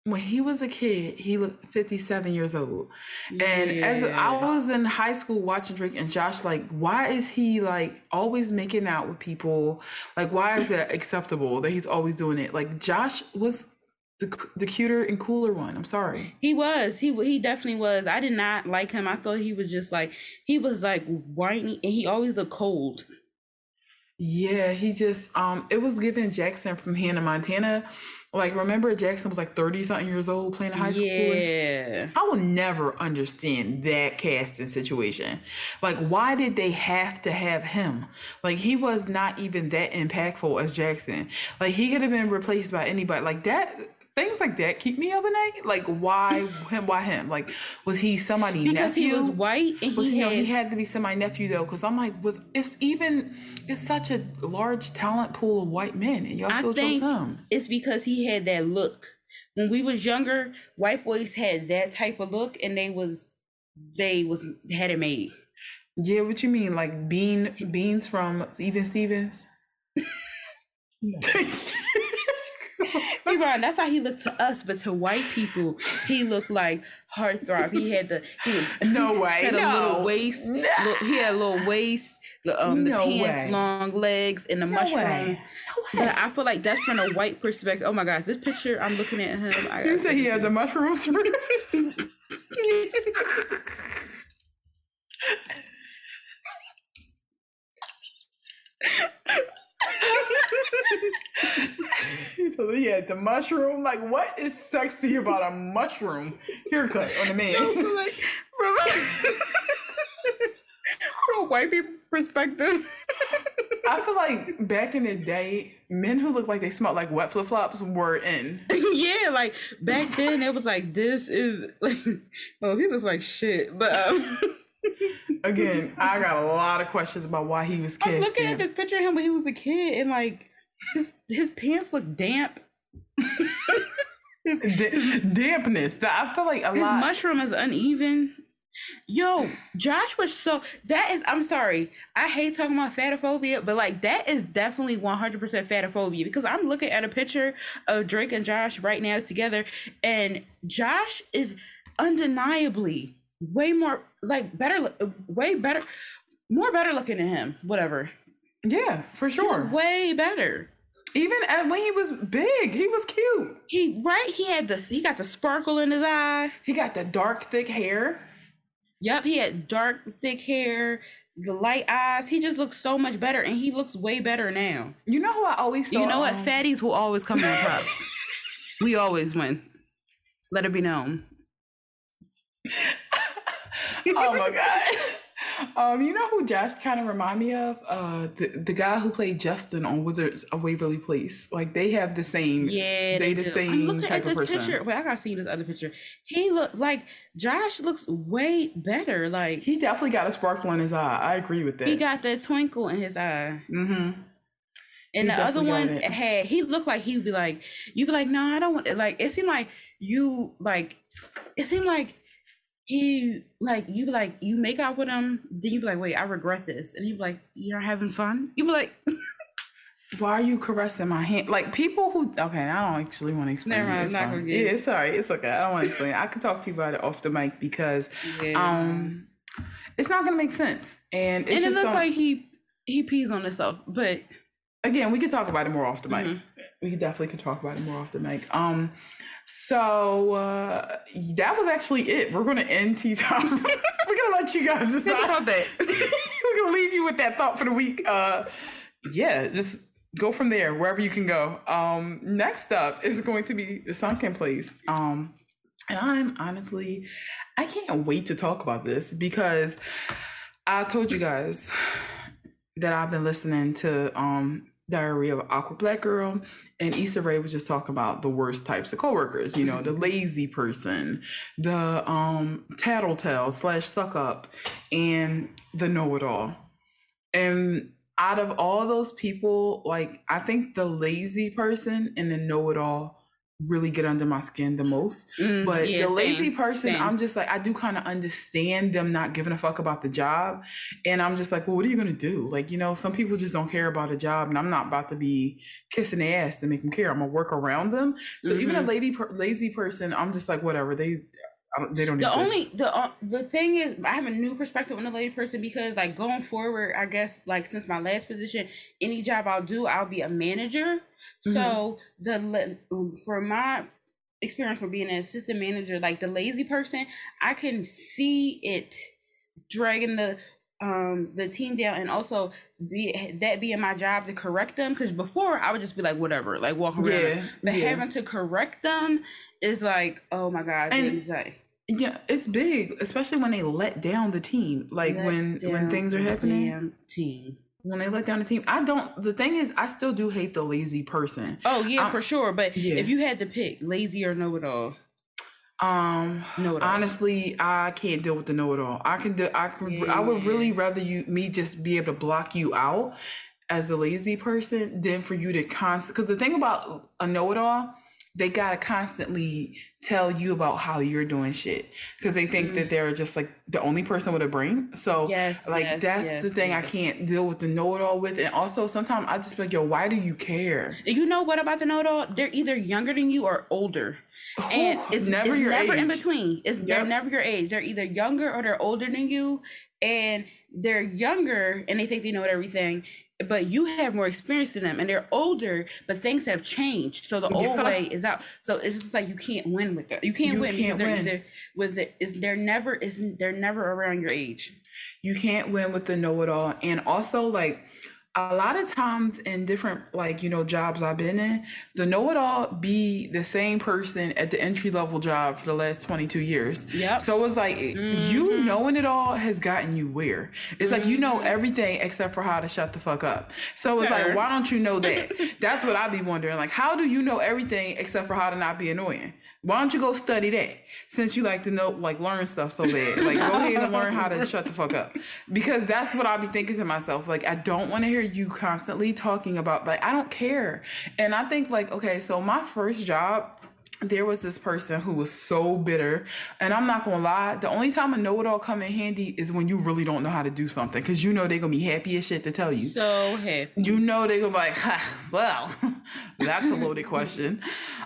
when he was a kid, he looked 57 years old. And as I was in high school watching Drake and Josh, like, why is he like always making out with people? Like, why is that acceptable that he's always doing it? Like, Josh was the, the cuter and cooler one. I'm sorry. He was. He he definitely was. I did not like him. I thought he was just like he was like whiny and he always looked cold. Yeah, he just um it was given Jackson from Hannah Montana. Like remember Jackson was like 30 something years old playing high school. Yeah. I will never understand that casting situation. Like why did they have to have him? Like he was not even that impactful as Jackson. Like he could have been replaced by anybody. Like that things like that keep me up at night. Like why him? Why him? Like was he somebody Because nephew? he was white and Was he, he, no, he had to be semi nephew though, because I'm like, was it's even it's such a large talent pool of white men, and y'all I still chose him. it's because he had that look. When we was younger, white boys had that type of look and they was they was had it made. Yeah, what you mean, like bean beans from Even Stevens? *laughs* *laughs* *laughs* You're. That's how he looked to us, but to white people, he looked like heartthrob. He had the he was, *laughs* No *laughs* way, Had a no. little waist. Little- he had a little waist. The um the pants, way. long legs, and the No mushroom. way. But I feel like that's from a white perspective. Oh my god, this picture I'm looking at him. I You said he had the mushrooms. *laughs* He yeah, the mushroom. Like, what is sexy about a mushroom haircut on a man? So, like, from, *laughs* from a white people perspective. I feel like back in the day, men who looked like they smelled like wet flip flops were in. *laughs* yeah, like back then it was like this is like oh he looks like shit. But um Again, I got a lot of questions about why he was I'm looking at this picture of him when he was a kid and like his his pants look damp. *laughs* his, D- dampness. I feel like a his lot. mushroom is uneven. Yo, Josh was so that is I'm sorry. I hate talking about fatophobia, but like that is definitely 100% fatophobia because I'm looking at a picture of Drake and Josh right now together and Josh is undeniably way more like better way better more better looking than him, whatever. Yeah, for sure. way better. Even when he was big, he was cute. He right, he had this he got the sparkle in his eye. He got the dark, thick hair. Yep, he had dark, thick hair, the light eyes. He just looks so much better, and he looks way better now. You know who I always thought. you know what? um, Fatties will always come in *laughs* top. we always win. Let it be known. *laughs* oh my god. Um, you know who Josh kind of remind me of? Uh, the the guy who played Justin on Wizards of Waverly Place. Like they have the same. Yeah, they, they, the do. same I'm looking type at of this person. picture. Wait, I gotta see this other picture. He look like Josh looks way better. Like he, He definitely got a sparkle in his eye. I agree with that. He got that twinkle in his eye. Mm-hmm. And He the other one it. had he looked like he'd be like, you'd be like, no, I don't want it. like it seemed like you like it seemed like he like you like you make out with him, then you be like, wait, I regret this. And he'd be like, You're having fun? You be like, *laughs* Why are you caressing my hand? Like people who okay, I don't actually want to explain. Never it. mind, It's I'm not fine. gonna get Yeah, it. it's all right. It's okay. I don't want to explain. I can talk to you about it off the mic because um, it's not gonna make sense. And it's and it some- like he he pees on himself, but again, we could talk about it more off the mic. Mhm. We definitely could talk about it more off the mic. Um, so uh, that was actually it. We're gonna end tea time. *laughs* We're gonna let you guys think decide. about that. *laughs* We're gonna leave you with that thought for the week. Uh, yeah, just go from there wherever you can go. Um, next up is going to be the Sunken Place. Um, and I'm honestly, I can't wait to talk about this because I told you guys that I've been listening to um Diary of Awkward Black Girl, and Issa Rae was just talking about the worst types of coworkers. You know, the lazy person, the um tattletale slash suck up, and the know it all. And out of all those people, like I think the lazy person and the know it all really get under my skin the most. Mm, But yeah, the lazy same, person, same. I'm just like, I do kind of understand them not giving a fuck about the job. And I'm just like, well, what are you going to do? Like, you know, some people just don't care about a job, and I'm not about to be kissing their ass to make them care. I'm going to work around them. So even a Mhm. lady, per- lazy person, I'm just like, whatever. They, don't, they don't the exist. only the uh, the thing is i have a new perspective on the lady person because like going forward i guess like since my last position any job i'll do i'll be a manager Mm-hmm. so the for my experience for being an assistant manager like the lazy person i can see it dragging the um the team down and also be that being my job to correct them because before i would just be like whatever like walk around Yeah, but yeah. having to correct them is like oh my god And- anxiety. Yeah, it's big, especially when they let down the team. Like Let when when things are happening, team. when they let down the team. I don't. The thing is, I still do hate the lazy person. Oh yeah, I- for sure. But yeah. if you had to pick lazy or know it all, Um, know it all. honestly, I can't deal with the know-it-all. I can do. I can. I would really rather you me just be able to block you out as a lazy person than for you to constant. Because the thing about a know-it-all, they gotta constantly tell you about how you're doing shit because they think that mm-hmm. they're just like the only person with a brain. So. Yes, like yes, that's the yes, thing I can't deal with the know-it-all with. And also sometimes I just be like, yo, why do you care? you know what about the know it all? They're either younger than you or older, and Oh, it's never it's your never in between. It's they're never your age. They're either younger or they're older than you, and they're younger and they think they know everything. But you have more experience than them, and they're older, but things have changed. So the old way is out. So it's just like you can't win with them. You can't You win can't because they're either with the is they're never is they're never around your age. you can't win with the know-it-all and also like a lot of times in different like you know jobs i've been in the know-it-all be the same person at the entry level job for the last 22 years. Yeah so it's like you mm-hmm. knowing it all has gotten you where. It's like you know mm-hmm. everything except for how to shut the fuck up. So it's like why don't you know that? *laughs* That's what i'd be wondering like how do you know everything except for how to not be annoying why don't you go study that since you like to know like learn stuff so bad? Like go ahead and learn how to shut the fuck up. Because that's what i'll be thinking to myself. Like i don't want to hear you constantly talking about like i don't care. And i think like okay so my first job there was this person who was so bitter and i'm not gonna lie the only time a know-it-all come in handy is when you really don't know how to do something because you know they're gonna be happy as shit to tell you So happy. you know they're gonna be like, ha, well, *laughs* that's a loaded question.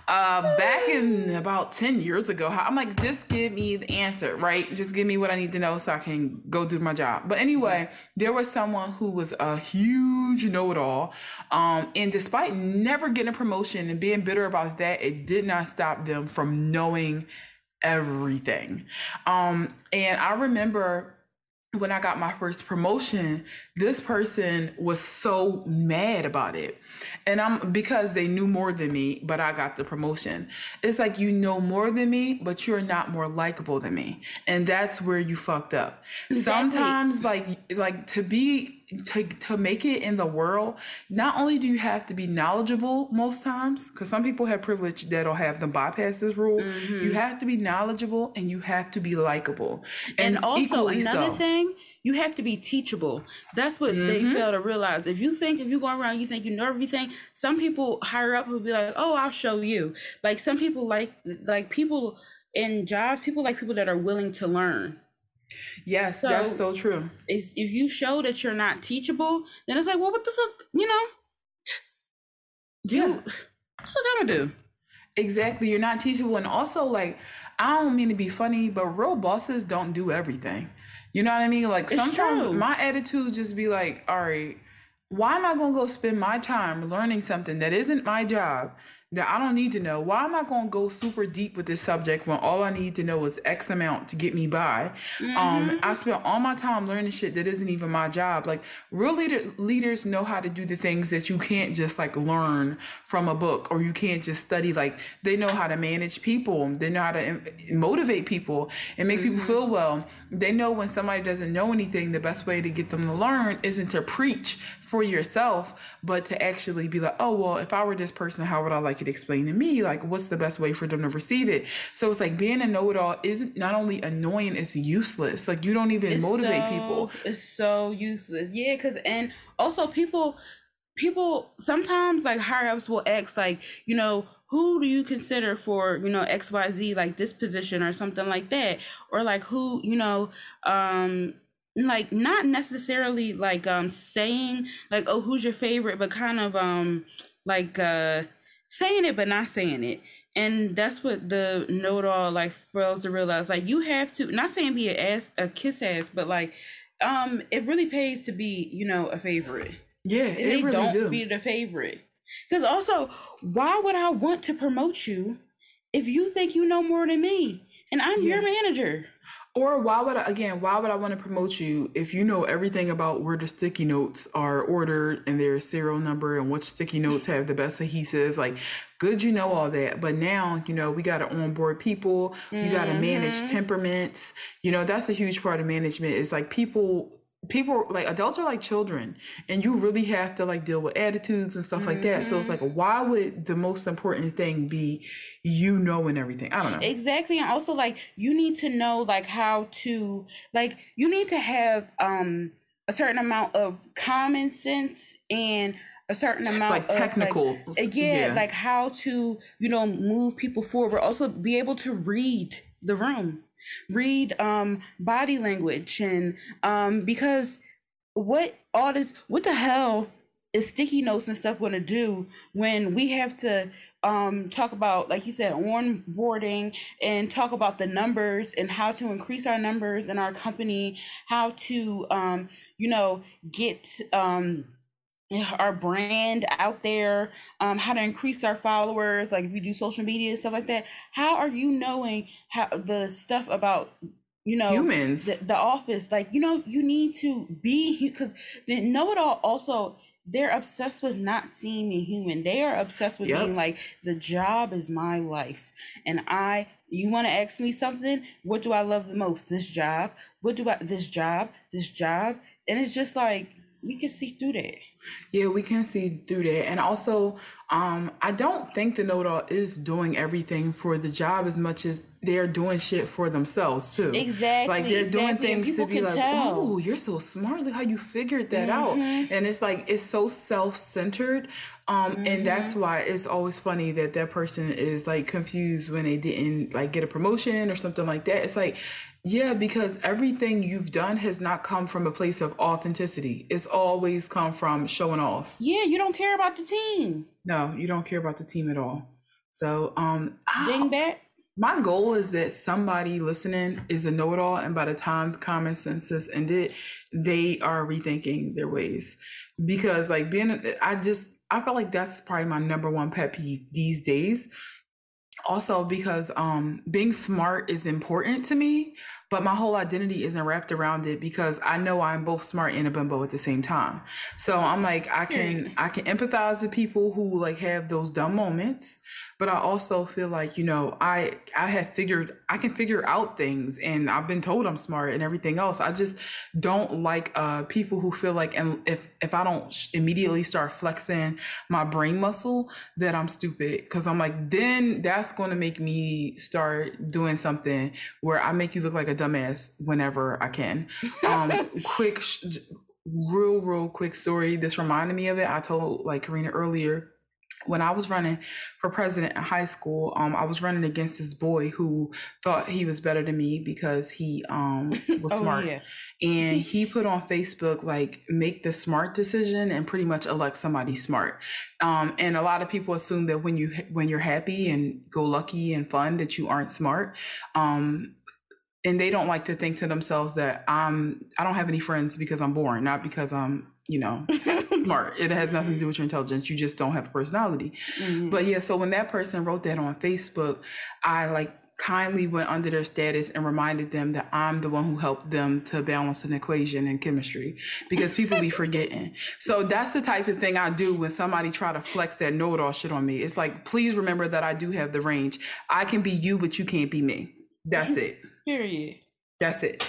Uh, back in about 10 years ago, I'm like, just give me the answer, right? Just give me what I need to know so I can go do my job. But anyway, there was someone who was a huge know it all. Um, and despite never getting a promotion and being bitter about that, it did not stop them from knowing everything. Um, and I remember when I got my first promotion, this person was so mad about it. And I'm because they knew more than me, but I got the promotion. It's like you know more than me, but you're not more likable than me. And that's where you fucked up. Sometimes like like to be to, to make it in the world, not only do you have to be knowledgeable most times, because some people have privilege that'll have them bypass this rule. You have to be knowledgeable and you have to be likable. And, also equally another so. thing, you have to be teachable. That's what they Mm-hmm. fail to realize. If you think if you go around, you think you know everything. Some people higher up will be like, "Oh, I'll show you." Like some people like like people in jobs. People like people that are willing to learn. Yes, that's So- so true. Is if you show that you're not teachable, then it's like, well, what the fuck, you know? *laughs* You, Yeah. what's gonna do? Exactly. You're not teachable. And also, like, I don't mean to be funny, but real bosses don't do everything. You know what I mean? Like, It's sometimes true. my attitude just be like, all right, why am I to go spend my time learning something that isn't my job that I don't need to know? Why am I going to go super deep with this subject when all I need to know is X amount to get me by? Um, I spent all my time learning shit that isn't even my job. Like real leader, leaders know how to do the things that you can't just like learn from a book or you can't just study. Like they know how to manage people. They know how to em- motivate people and make people feel well. They know when somebody doesn't know anything, the best way to get them to learn isn't to preach for yourself, but to actually be like, oh, well, if I were this person, how would I like it explained to me? Like, what's the best way for them to receive it? So it's like being a know it all isn't not only annoying, it's useless. Like, you don't even It's motivate so- people. It's so useless. Yeah, because and also people people sometimes like higher ups will ask like you know who do you consider for you know xyz like this position or something like that or like who you know um like not necessarily like um saying like oh who's your favorite? but kind of um like uh saying it but not saying it. And that's what the know-it-all like fails to realize like you have to not saying be a ass a kiss ass but like um it really pays to be you know a favorite. Yeah, and it they really don't do. be the favorite. Because also why would i want to promote you if you think you know more than me? And i'm your manager Or why would I again? Why would I want to promote you if you know everything about where the sticky notes are ordered and their serial number and which sticky notes *laughs* have the best adhesive? Like, good, you know all that. But now, you know, we got to onboard people. You got to manage Mhm. temperaments. You know, that's a huge part of management. It's like people. People like adults are like children, and you really have to like deal with attitudes and stuff like that. So it's like, why would the most important thing be you knowing everything? I don't know. exactly and also like you need to know like how to like you need to have um a certain amount of common sense and a certain amount like of, technical, like, yeah, like how to you know move people forward also be able to read the room read um body language and um because what all this what the hell is sticky notes and stuff going to do when we have to um talk about like you said onboarding and talk about the numbers and how to increase our numbers in our company how to um you know get um our brand out there um how to increase our followers like if we do social media and stuff like that how are you knowing how the stuff about you know humans. the, the office? Like you know you need to be because the know-it-all also they're obsessed with not seeing me human. They are obsessed with Yep. being like the job is my life and i you want to ask me something? What do i love the most? This job? What do i this job? This job? And it's just like we can see through that Yeah, we can see through that. And also, um, I don't think the know it all is doing everything for the job as much as they're doing shit for themselves too. exactly Like they're doing exactly, and things to be like, tell. oh, you're so smart. Look how you figured that out. Mhm. And it's like it's so self-centered. Um, and that's Mm-hmm. why it's always funny that that person is like confused when they didn't like get a promotion or something like that. It's like, yeah, because everything you've done has not come from a place of authenticity. It's always come from showing off. yeah you don't care about the team No, you don't care about the team at all. So, um, that my goal is that somebody listening is a know-it-all, and by the time the common census ended, they are rethinking their ways. Because, like, being, I just, I feel like that's probably my number one pet peeve these days. Also, because um, being smart is important to me, but my whole identity isn't wrapped around it because I know I'm both smart and a bimbo at the same time. So I'm like, I can, I can empathize with people who like have those dumb moments but I also feel like you know I I have figured I can figure out things and I've been told I'm smart and everything else. I just don't like uh people who feel like and if if I don't sh- immediately start flexing my brain muscle that I'm stupid because I'm like then that's going to make me start doing something where I make you look like a dumbass whenever I can. Um *laughs* quick sh- real real quick story this reminded me of it. I told like Karina earlier when I was running for president in high school, um, I was running against this boy who thought he was better than me because he um *laughs* was oh smart. yeah And he *laughs* put on Facebook like make the smart decision and pretty much elect somebody smart. Um, and a lot of people assume that when you when you're happy and go lucky and fun that you aren't smart. Um, and they don't like to think to themselves that I'm I don't have any friends because I'm boring, not because I'm you know smart. It has nothing to do with your intelligence. You just don't have a personality. Mhm. But yeah, so when that person wrote that on Facebook, I like kindly went under their status and reminded them that I'm the one who helped them to balance an equation in chemistry because people be forgetting. So that's the type of thing I do when somebody try to flex that know-it-all shit on me. It's like, please remember that I do have the range. I can be you, but you can't be me. That's it. period That's it.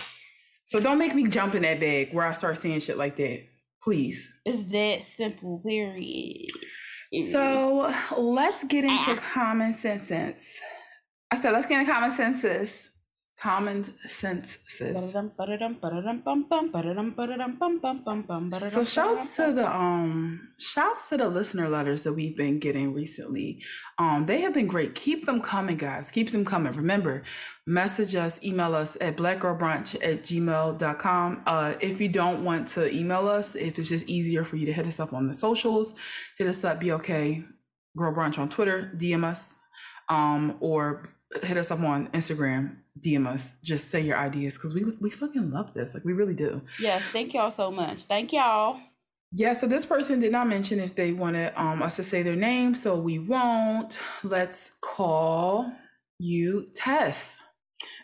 So don't make me jump in that bag where I start saying shit like that. Please. It's that simple, period. So let's get into common sense. I said, let's get into common census. Common sense, sis. So shouts to the um shouts to the listener letters that we've been getting recently. Um they have been great. Keep them coming, guys. Keep them coming. Remember, message us, email us at blackgirlbrunch at gmail.com. Uh if you don't want to email us, if it's just easier for you to hit us up on the socials, hit us up, be okay, girl brunch on Twitter, DM us, um, or hit us up on Instagram, DM us. Just say your ideas because we we fucking love this. Like we really do. yes, thank y'all so much. Thank y'all. Yeah, so this person did not mention if they wanted um, us to say their name, so we won't. Let's call you Tess.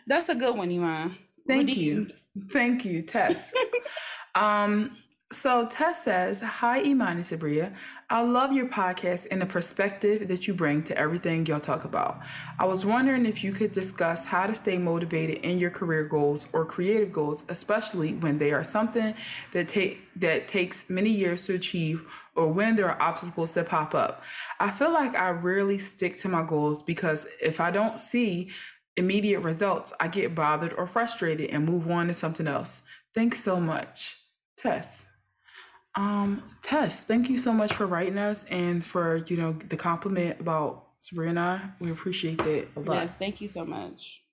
That's a good one, Iman. Thank you. Thank you, Tess. *laughs* um, so Tess says, Hi Iman and Sabria. I love your podcast and the perspective that you bring to everything y'all talk about. I was wondering if you could discuss how to stay motivated in your career goals or creative goals, especially when they are something that take that takes many years to achieve or when there are obstacles that pop up. I feel like I rarely stick to my goals because if I don't see immediate results, I get bothered or frustrated and move on to something else. Thanks so much. Tess. Um, Tess, thank you so much for writing us and for, you know, the compliment about Sabria. We appreciate that a lot. Yes, thank you so much.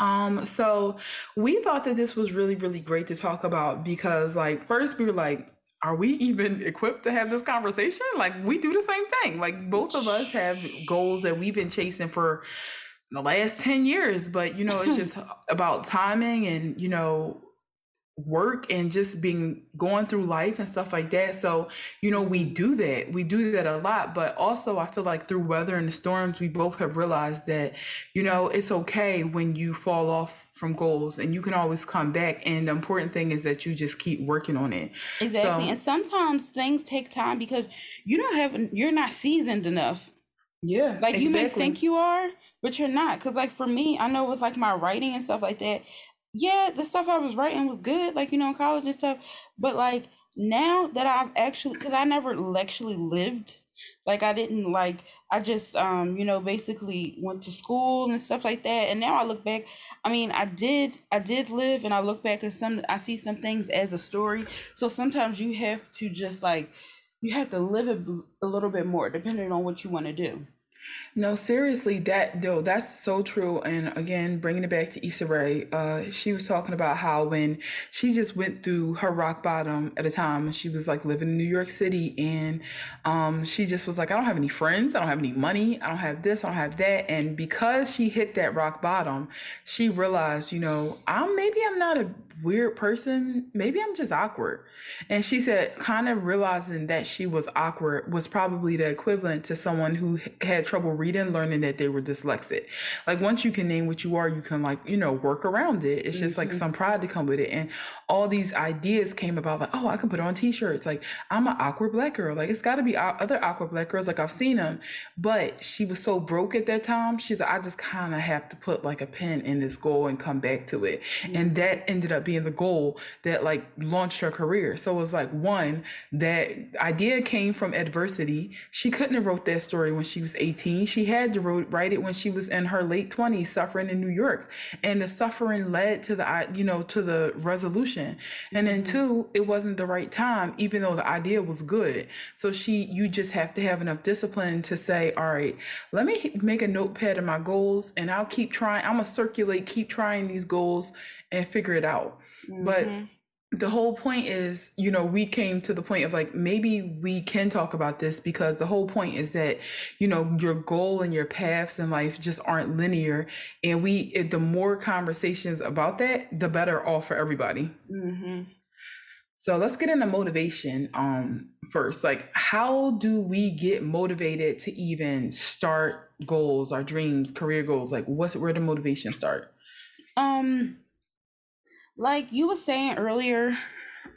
Um, so we thought that this was really, really great to talk about because like first we were like, are we even equipped to have this conversation? Like we do the same thing. Like both of us have goals that we've been chasing for the last 10 years, but you know, it's just *laughs* about timing and you know, work and just being going through life and stuff like that. So, you know, we do that. We do that a lot. But also I feel like through weather and the storms, we both have realized that, you know, it's okay when you fall off from goals and you can always come back. And the important thing is that you just keep working on it. Exactly. So- and sometimes things take time because you don't have you're not seasoned enough. Yeah. Like you may think you are, but you're not. Cause like for me, I know with like my writing and stuff like that, yeah, the stuff I was writing was good, like you know, in college and stuff. But like now that I've actually, cause I never actually lived, like I didn't like, I just um, you know, basically went to school and stuff like that. And now I look back, I mean, I did, I did live, and I look back and some, I see some things as a story. So sometimes you have to just like, you have to live a little bit more, depending on what you want to do. No, seriously, that though that's so true. And again, bringing it back to Issa Rae, uh, she was talking about how when she just went through her rock bottom at a time, she was like living in New York City, and um, she just was like, I don't have any friends, I don't have any money, I don't have this, I don't have that. And because she hit that rock bottom, she realized, you know, I'm maybe I'm not a weird person, maybe I'm just awkward. And she said, kind of realizing that she was awkward was probably the equivalent to someone who had trouble reading, learning that they were dyslexic. Like once you can name what you are, you can like, you know, work around it. It's just like mm-hmm. some pride to come with it. And all these ideas came about like, oh, I can put on t-shirts. Like I'm an awkward black girl. Like it's gotta be other awkward black girls. Like I've seen them. But she was so broke at that time. She's like, I just kind of have to put like a pin in this goal and come back to it. And that ended up being the goal that like launched her career. So it was like one, that idea came from adversity. She couldn't have wrote that story when she was 18. She had to write it when she was in her late 20s suffering in New York. And the suffering led to the you know to the resolution. And then two, it wasn't the right time even though the idea was good. So she you just have to have enough discipline to say, "All right, let me make a notepad of my goals and I'll keep trying. I'm going to circulate, keep trying these goals and figure it out." But Mhm. The whole point is, you know, we came to the point of like maybe we can talk about this because the whole point is that, you know, your goal and your paths in life just aren't linear. And we, if the more conversations about that, the better off for everybody. Mhm. So let's get into motivation um first. Like how do we get motivated to even start goals, our dreams, career goals? Like what's where the motivation start? Um, like you were saying earlier,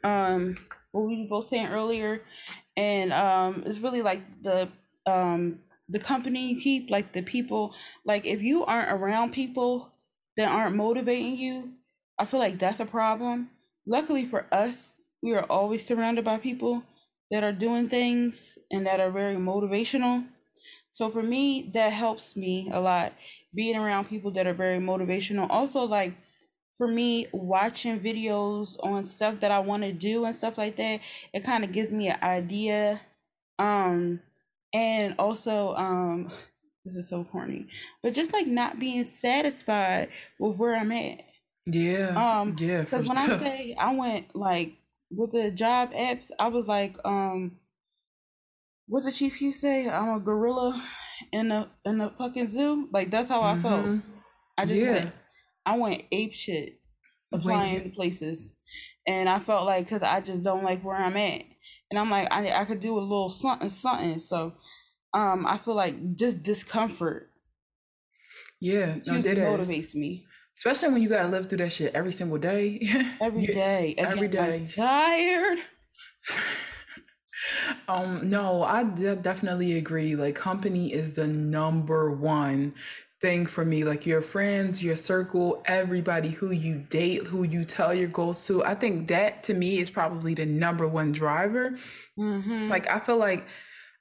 um, what we were both saying earlier, and um, it's really like the um the company you keep, like the people, like if you aren't around people that aren't motivating you, I feel like that's a problem. Luckily for us, we are always surrounded by people that are doing things and that are very motivational. So for me, that helps me a lot. being around people that are very motivational. Also, like for me, watching videos on stuff that I want to do and stuff like that, it kind of gives me an idea. Um, and also, um, *laughs* this is so corny, but just like not being satisfied with where I'm at. Yeah. Um, yeah. because when I say I went like with the job apps, I was like, um, what the chief you say? I'm a gorilla in a in a fucking zoo. Like that's how I felt. Mhm. I just Yeah. went, I went ape shit applying to places, and I felt like because I just don't like where I'm at, and I'm like I I could do a little something something. So, um, I feel like just discomfort Yeah. No, excuse me, dead ass. motivates me Especially when you gotta live through that shit every single day. *laughs* every day. every Again, I'm tired. *laughs* Um, no, I de- definitely agree. Like, company is the number one thing for me. Like, your friends, your circle, everybody who you date, who you tell your goals to. I think that to me is probably the number one driver. Mm-hmm. Like, I feel like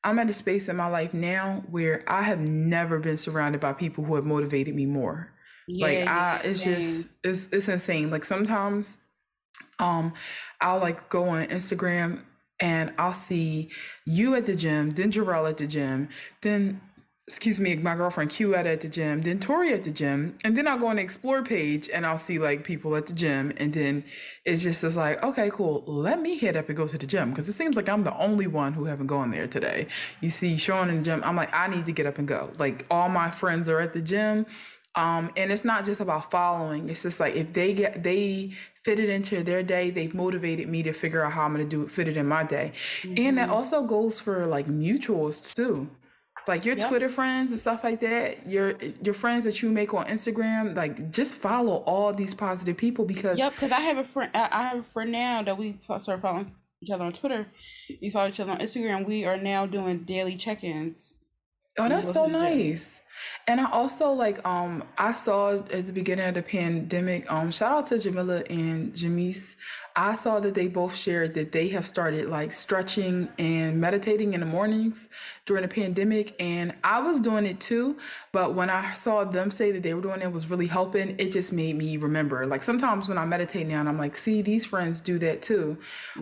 I'm at a space in my life now where I have never been surrounded by people who have motivated me more like I, it's just it's it's insane. Like sometimes, um, I'll like go on Instagram and I'll see you at the gym, then Jarrell at the gym, then excuse me, my girlfriend Q at at the gym, then Tori at the gym, and then I'll go on the explore page and I'll see like people at the gym, and then it's just it's like okay, cool. Let me head up and go to the gym because it seems like I'm the only one who haven't gone there today. You see Sean in the gym, I'm like I need to get up and go. Like all my friends are at the gym. Um, and it's not just about following. It's just like if they get they fit it into their day, they've motivated me to figure out how I'm gonna do it, fit it in my day. And that also goes for like mutuals too. Like your Yep. Twitter friends and stuff like that, your your friends that you make on Instagram, like just follow all these positive people because Yep, because I have a friend. I have a friend now that we started following each other on Twitter. We follow each other on Instagram. We are now doing daily check-ins. Oh, that's so to the gym. nice. And I also like um I saw at the beginning of the pandemic, um shout out to Jamila and Jamise. I saw that they both shared that they have started like stretching and meditating in the mornings during the pandemic and I was doing it too, but when I saw them say that they were doing it was really helping, it just made me remember. Like sometimes when I meditate now and I'm like, see, these friends do that too.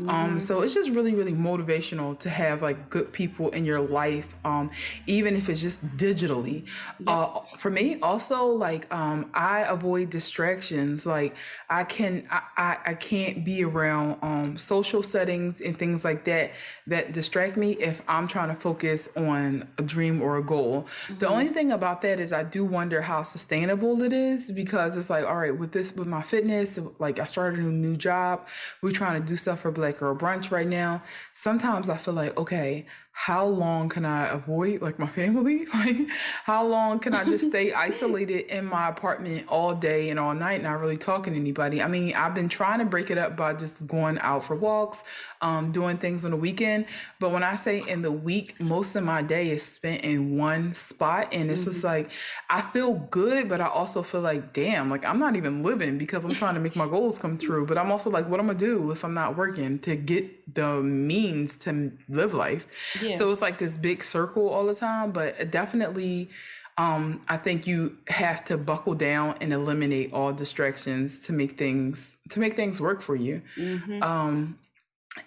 Um so it's just really really motivational to have like good people in your life um even if it's just digitally. Uh for me also like um I avoid distractions. Like I can I I, I can't be around um social settings and things like that that distract me if I'm trying to focus on a dream or a goal. The only thing about that is I do wonder how sustainable it is because it's like all right with this with my fitness like I started a new job. We're trying to do stuff for Black Girl Brunch right now. Sometimes I feel like okay, how long can I avoid like my family? *laughs* Like how long can I just stay isolated in my apartment all day and all night not really talking to anybody? I mean, I've been trying to break it up by just going out for walks, um, doing things on the weekend. But when I say in the week, most of my day is spent in one spot. And it's just like I feel good, but I also feel like, damn, like I'm not even living because I'm trying to make my *laughs* goals come true. But I'm also like, what am I gonna do if I'm not working to get the means to live life? Yeah. So it's like this big circle all the time, but definitely um I think you have to buckle down and eliminate all distractions to make things to make things work for you. Mhm. Um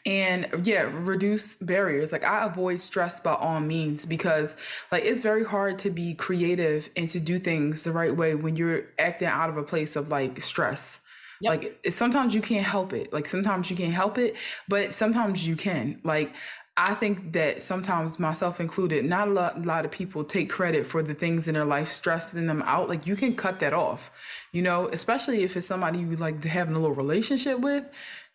and yeah, reduce barriers. Like I avoid stress by all means because like it's very hard to be creative and to do things the right way when you're acting out of a place of like stress. Yep. Like it's, sometimes you can't help it. Like sometimes you can't help it, but sometimes you can. Like I think that sometimes myself included, not a lot, a lot of people take credit for the things in their life stressing them out. Like you can cut that off, you know, especially if it's somebody you like to having a little relationship with.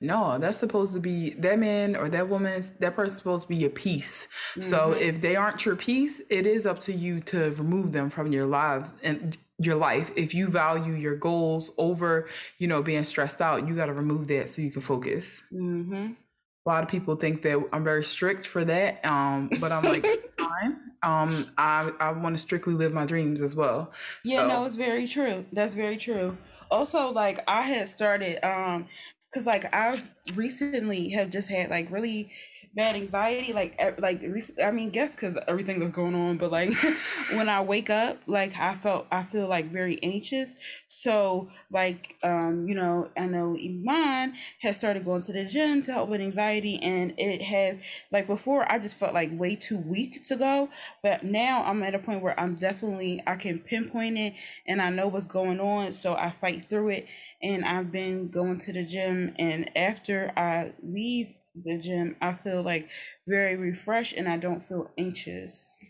No, that's supposed to be that man or that woman, that person's supposed to be your peace. So if they aren't your peace, it is up to you to remove them from your lives and your life. If you value your goals over, you know, being stressed out, you got to remove that so you can focus Mhm. A lot of people think that I'm very strict for that. Um, but I'm like, *laughs* fine. Um, I I want to strictly live my dreams as well. Yeah, So- no, it's very true. That's very true. Also, like I had started, um, cause like I recently have just had like really bad anxiety. Like like I mean, guess because everything that's going on, but like *laughs* when I wake up, like I felt I feel like very anxious. So like um you know I know Iman has started going to the gym to help with anxiety, and it has like before I just felt like way too weak to go, but now I'm at a point where I'm definitely I can pinpoint it and I know what's going on, so I fight through it. And I've been going to the gym, and after I leave the gym, I feel like very refreshed and I don't feel anxious.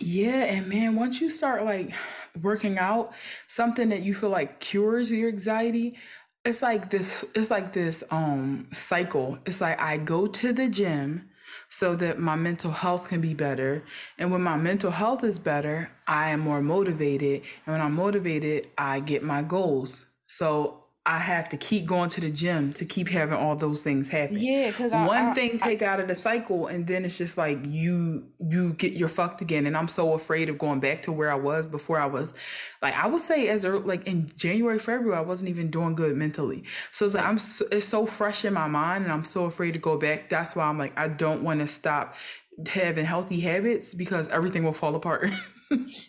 Yeah, and man, once you start like working out, something that you feel like cures your anxiety, it's like this it's like this um cycle. It's like I go to the gym so that my mental health can be better. And when my mental health is better, I am more motivated. And when I'm motivated, I get my goals. So I have to keep going to the gym to keep having all those things happen. Yeah, because one I, thing take I, out of the cycle, and then it's just like you you get you're fucked again. And I'm so afraid of going back to where I was before. I was like I would say as early, like in January, February, I wasn't even doing good mentally. So it's like I'm so, it's so fresh in my mind, and I'm so afraid to go back. That's why I'm like I don't want to stop having healthy habits because everything will fall apart. *laughs*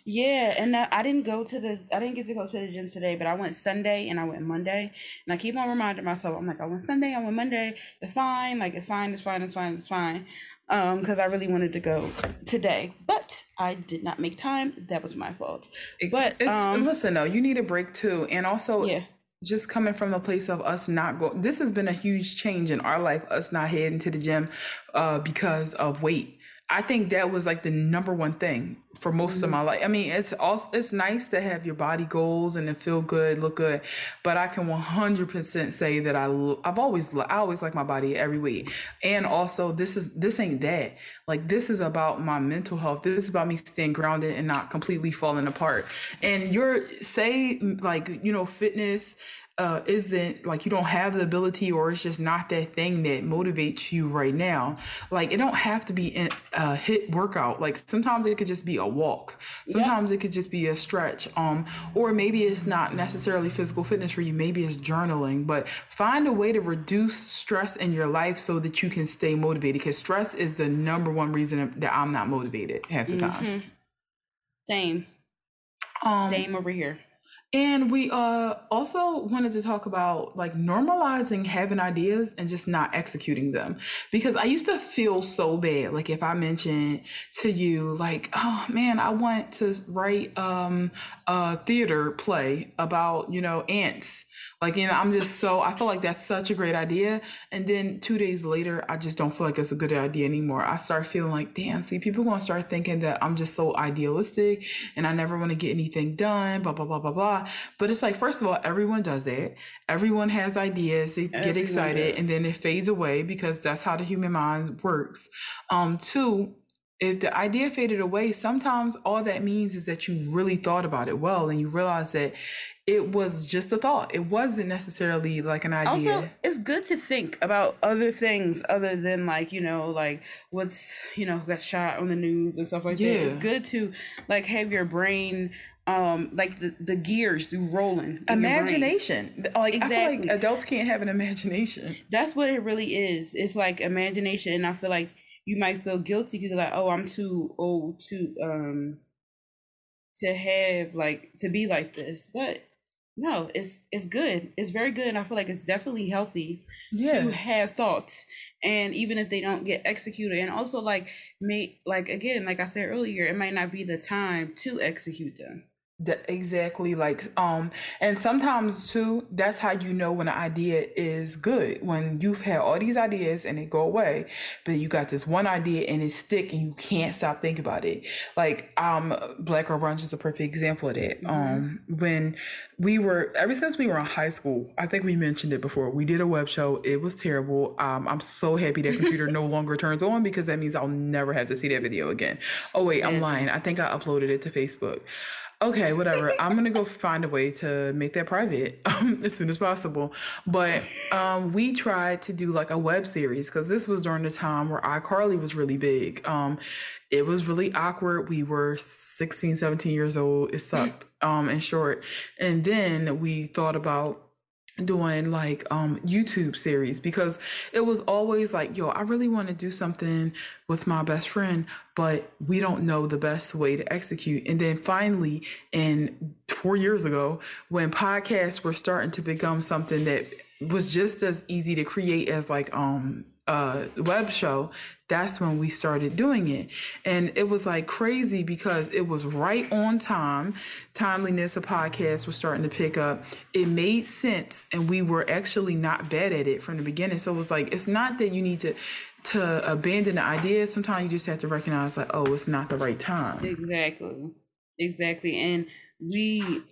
yeah, and I didn't go to the I didn't get to go to the gym today, but I went Sunday and I went Monday, and I keep on reminding myself, I'm like, I went Sunday, I went Monday, it's fine, like it's fine, it's fine, it's fine, it's fine, um, because I really wanted to go today, but I did not make time. That was my fault. But um, listen though, you need a break too, and also yeah. just coming from the place of us not go this has been a huge change in our life us not heading to the gym uh because of weight I think that was like the number one thing for most mm-hmm. of my life. I mean, it's also it's nice to have your body goals and to feel good, look good, but I can 100% say that I I've always I always like my body every week. And also this is this ain't that. Like this is about my mental health. This is about me staying grounded and not completely falling apart. And you're say like, you know, fitness uh, isn't like you don't have the ability or it's just not that thing that motivates you right now. Like it don't have to be a HIIT workout. Like sometimes it could just be a walk. Sometimes yep. it could just be a stretch um or maybe it's not necessarily physical fitness for you. Maybe it's journaling. But find a way to reduce stress in your life so that you can stay motivated because stress is the number one reason that i'm not motivated half the time. Mm-hmm. same. Um, same over here and we uh also wanted to talk about like normalizing having ideas and just not executing them. Because I used to feel so bad. Like if I mentioned to you, like, oh man, I want to write um a theater play about, you know, ants like, you know, I'm just so, I feel like that's such a great idea. And then two days later, I just don't feel like it's a good idea anymore. I start feeling like, damn, see, people to start thinking that I'm just so idealistic and I never want to get anything done, blah, blah, blah, blah, blah. But it's like, first of all, everyone does that. Everyone has ideas, they everyone get excited, does. and then it fades away because that's how the human mind works. Um, two, if the idea faded away, sometimes all that means is that you really thought about it well and you realize that it was just a thought. It wasn't necessarily like an idea. Also, it's good to think about other things other than like, you know, like what's, you know, got shot on the news and stuff like yeah. that. It's good to like have your brain um like the, the gears do rolling imagination like exactly. i feel like adults can't have an imagination that's what it really is it's like imagination and i feel like you might feel guilty because like oh i'm too old to um to have like to be like this but no, it's it's good. It's very good. And I feel like it's definitely healthy yeah. to have thoughts. And even if they don't get executed. And also like may like again, like I said earlier, it might not be the time to execute them. The, exactly like um and sometimes too that's how you know when an idea is good when you've had all these ideas and they go away but you got this one idea and it stick and you can't stop thinking about it. Like um Black Girl Brunch is a perfect example of that. Mm-hmm. um when we were ever since we were in high school i think we mentioned it before we did a web show. It was terrible. Um i'm so happy that computer *laughs* no longer turns on because that means i'll never have to see that video again. Oh wait i'm lying. I think i uploaded it to facebook okay, whatever. I'm gonna go find a way to make that private *laughs* um, as soon as possible. But um, we tried to do like a web series because this was during the time where iCarly was really big. Um, it was really awkward. We were 16, 17 years old. It sucked. Um, in short, and then we thought about doing like um YouTube series because it was always like yo I really want to do something with my best friend but we don't know the best way to execute. And then finally in 4 years ago when podcasts were starting to become something that was just as easy to create as like um uh web show that's when we started doing it. And it was like crazy because it was right on time. Timeliness of podcasts was starting to pick up. It made sense and we were actually not bad at it from the beginning. So it was like it's not that you need to to abandon the idea. Sometimes you just have to recognize like oh it's not the right time. Exactly. Exactly. And we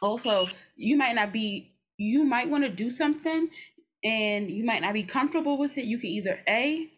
also you might not be you might want to do something and you might not be comfortable with it, you can either A,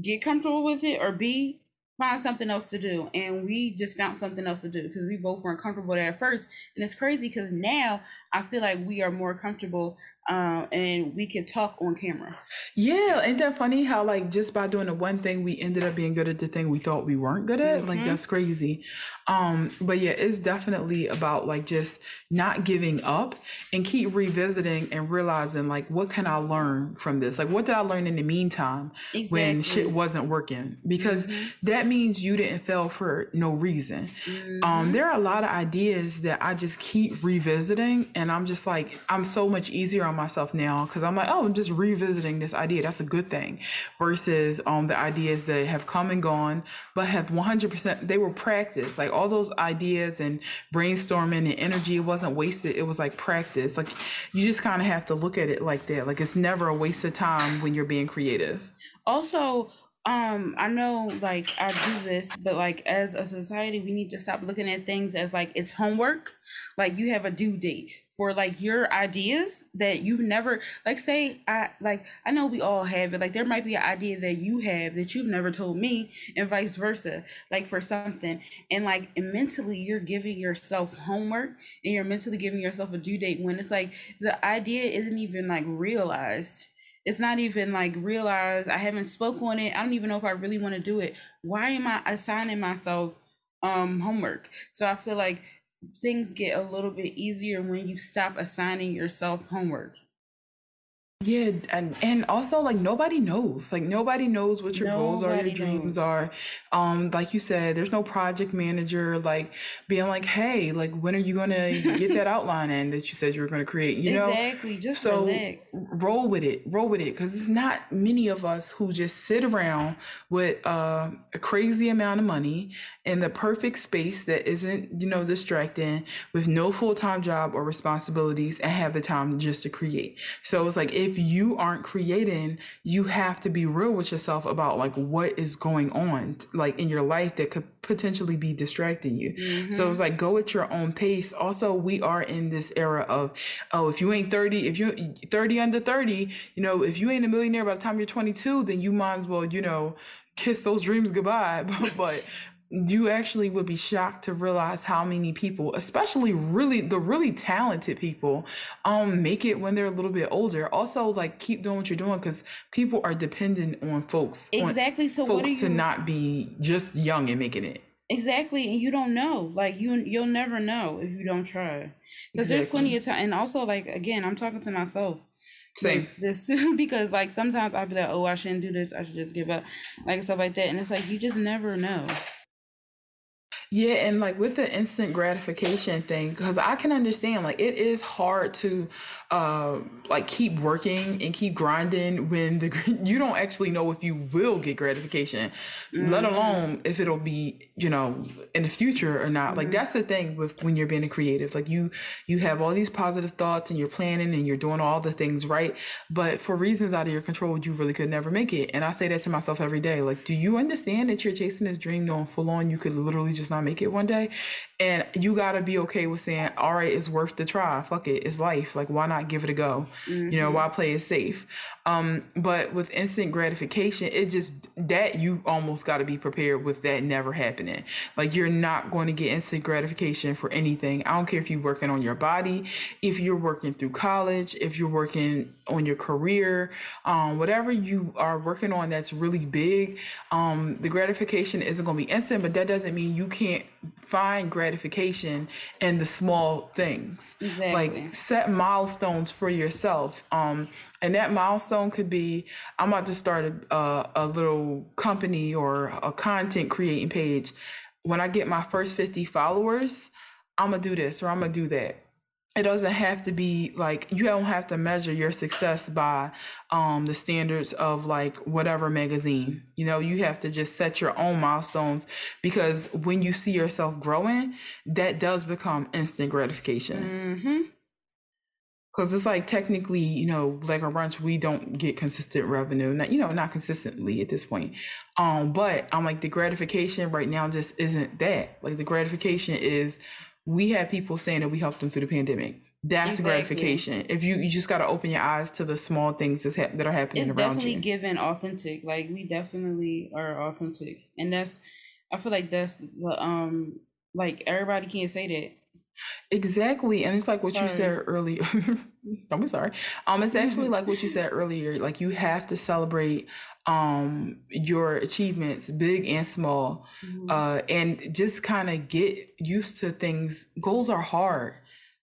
get comfortable with it, or B, find something else to do. And we just found something else to do because we both weren't comfortable there at first. And it's crazy because now I feel like we are more comfortable uh, and we can talk on camera. Yeah, ain't that funny how like just by doing the one thing we ended up being good at the thing we thought we weren't good at? Mm-hmm. Like that's crazy. Um, but yeah, it's definitely about like just not giving up and keep revisiting and realizing like what can I learn from this? Like what did I learn in the meantime exactly. when shit wasn't working? Because mm-hmm. that means you didn't fail for no reason. Um, mm-hmm. Um, there are a lot of ideas that I just keep revisiting and I'm just like I'm so much easier myself now because I'm like, oh, I'm just revisiting this idea. That's a good thing. Versus um the ideas that have come and gone, but have 100%. They were practice. Like all those ideas and brainstorming and energy, wasn't wasted. It was like practice. Like you just kind of have to look at it like that. Like it's never a waste of time when you're being creative. Also, um i know like i do this but like as a society we need to stop looking at things as like it's homework like you have a due date for like your ideas that you've never like say I like I know we all have it. Like there might be an idea that you have that you've never told me and vice versa like for something. And like and mentally you're giving yourself homework and you're mentally giving yourself a due date when it's like the idea isn't even like realized. It's not even like realized. I haven't spoke on it. I don't even know if I really want to do it. Why am I assigning myself um homework? So I feel like things get a little bit easier when you stop assigning yourself homework. Yeah, and and also like nobody knows. Like nobody knows what your goals are, your dreams are. Um, like you said, there's no project manager like being like, hey, like when are you gonna get that *laughs* outline in that you said you were gonna create? You know, exactly. Just so relax. roll with it, roll with it, because it's not many of us who just sit around with uh, a crazy amount of money in the perfect space that isn't, you know, distracting with no full time job or responsibilities and have the time just to create. So it's like if if you aren't creating, you have to be real with yourself about like what is going on like in your life that could potentially be distracting you. Mm-hmm. So it's like go at your own pace. Also, we are in this era of oh, if you ain't 30, if you're 30 under 30, you know, if you ain't a millionaire by the time you're 22, then you might as well, you know, kiss those dreams goodbye. *laughs* but you actually would be shocked to realize how many people, especially really the really talented people, um, make it when they're a little bit older. Also, like keep doing what you're doing because people are dependent on folks. Exactly. So folks you... to not be just young and making it. Exactly, and you don't know. Like you, you'll never know if you don't try. Because exactly. there's plenty of time, and also like again, I'm talking to myself. Same. this *laughs* too, because like sometimes I'll be like, oh, I shouldn't do this. I should just give up, like stuff like that. And it's like you just never know. Yeah, and like with the instant gratification thing, because I can understand, like it is hard to, uh, like keep working and keep grinding when the *laughs* you don't actually know if you will get gratification, mm-hmm. let alone if it'll be you know in the future or not. Mm-hmm. Like that's the thing with when you're being a creative, like you you have all these positive thoughts and you're planning and you're doing all the things right, but for reasons out of your control, you really could never make it. And I say that to myself every day. Like, do you understand that you're chasing this dream going full on? You could literally just not make it one day. And you got to be okay with saying, all right, it's worth the try. Fuck it. It's life. Like, why not give it a go? Mm-hmm. You know, why play it safe? Um, but with instant gratification, it just, that you almost got to be prepared with that never happening. Like, you're not going to get instant gratification for anything. I don't care if you're working on your body, if you're working through college, if you're working on your career, um, whatever you are working on that's really big, um, the gratification isn't going to be instant, but that doesn't mean you can't find gratification in the small things. Exactly. Like set milestones for yourself. Um, and that milestone could be I'm about to start a, a, a little company or a content creating page. When I get my first 50 followers, I'm going to do this or I'm going to do that it doesn't have to be like you don't have to measure your success by um the standards of like whatever magazine. You know you have to just set your own milestones because when you see yourself growing that does become instant gratification. Hmm because it's like technically you know like a Brunch we don't get consistent revenue. Not you know not consistently at this point. Um but i'm like the gratification right now just isn't that. Like the gratification is we had people saying that we helped them through the pandemic. That's Exactly. gratification. If you you just got to open your eyes to the small things that's hap that are happening It's around definitely given authentic. Like we definitely are authentic, and that's. I feel like that's the um. Like everybody can't say that. Exactly, and it's like what you said earlier. *laughs* Don't be sorry. Um, it's actually like what you said earlier. Like you have to celebrate um your achievements, big and small, Mhm. uh, and just kind of get used to things. Goals are hard.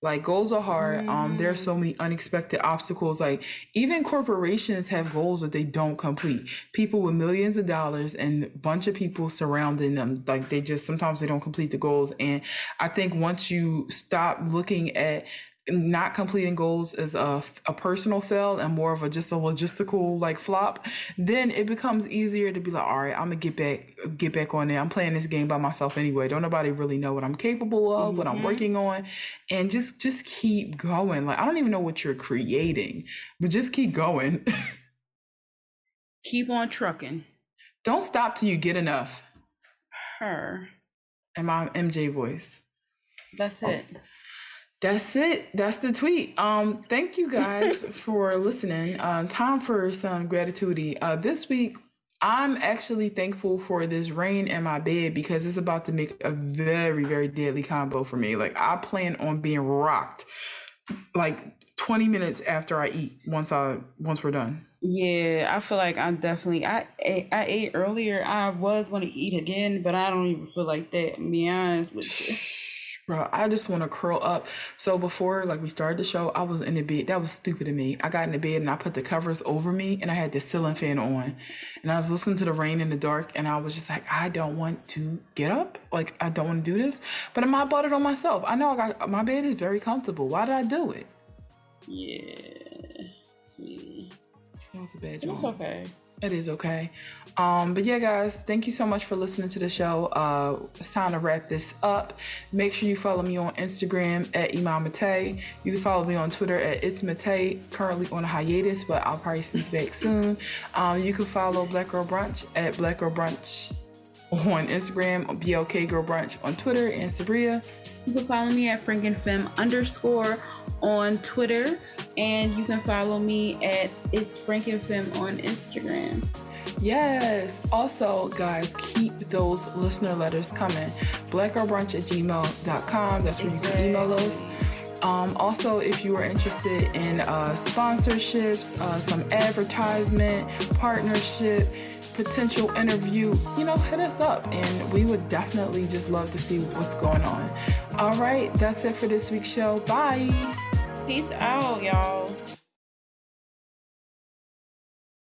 Like goals are hard. Um, there are so many unexpected obstacles. Like even corporations have goals that they don't complete. People with millions of dollars and a bunch of people surrounding them, like they just sometimes they don't complete the goals. And I think once you stop looking at not completing goals is a, a personal fail and more of a just a logistical like flop, then it becomes easier to be like, all right, I'm gonna get back get back on it I'm playing this game by myself anyway. Don't nobody really know what I'm capable of, what I'm Mhm. working on, and just just keep going. Like I don't even know what you're creating, but just keep going. *laughs* Keep on trucking. don't stop till you get enough. Her. and my MJ voice. That's it. That's it. That's the tweet. Um, thank you guys *laughs* for listening. Um, time for some gratitude. Uh, this week, I'm actually thankful for this rain in my bed because it's about to make a very, very deadly combo for me. Like I plan on being rocked like 20 minutes after I eat once I once we're done. Yeah, I feel like I'm definitely. I ate, I ate earlier. I was gonna eat again, but I don't even feel like that. To be honest with you. Bro, I just want to curl up. So before like we started the show, I was in the bed. That was stupid of me. I got in the bed and I put the covers over me and I had the ceiling fan on. And I was listening to the rain in the dark and I was just like, I don't want to get up. Like I don't want to do this. But I'm not bought it on myself. I know I got my bed is very comfortable. Why did I do it? Yeah. Yeah. That was a bad It's okay. It is okay. Um, but yeah, guys, thank you so much for listening to the show. Uh, it's time to wrap this up. Make sure you follow me on Instagram at Imam Mate. You can follow me on Twitter at It's Mate. Currently on a hiatus, but I'll probably sneak back soon. Um, you can follow Black Girl Brunch at Black Girl Brunch on Instagram, BLK Girl Brunch on Twitter, and Sabria. You can follow me at FrankenFem underscore on Twitter, and you can follow me at It's FrankenFem on Instagram. Yes. Also, guys, keep those listener letters coming. Blackgirlbrunch at gmail.com. That's where you can email us. Um, also, if you are interested in uh, sponsorships, uh, some advertisement, partnership, potential interview, you know, hit us up and we would definitely just love to see what's going on. All right, that's it for this week's show. Bye. Peace out, y'all.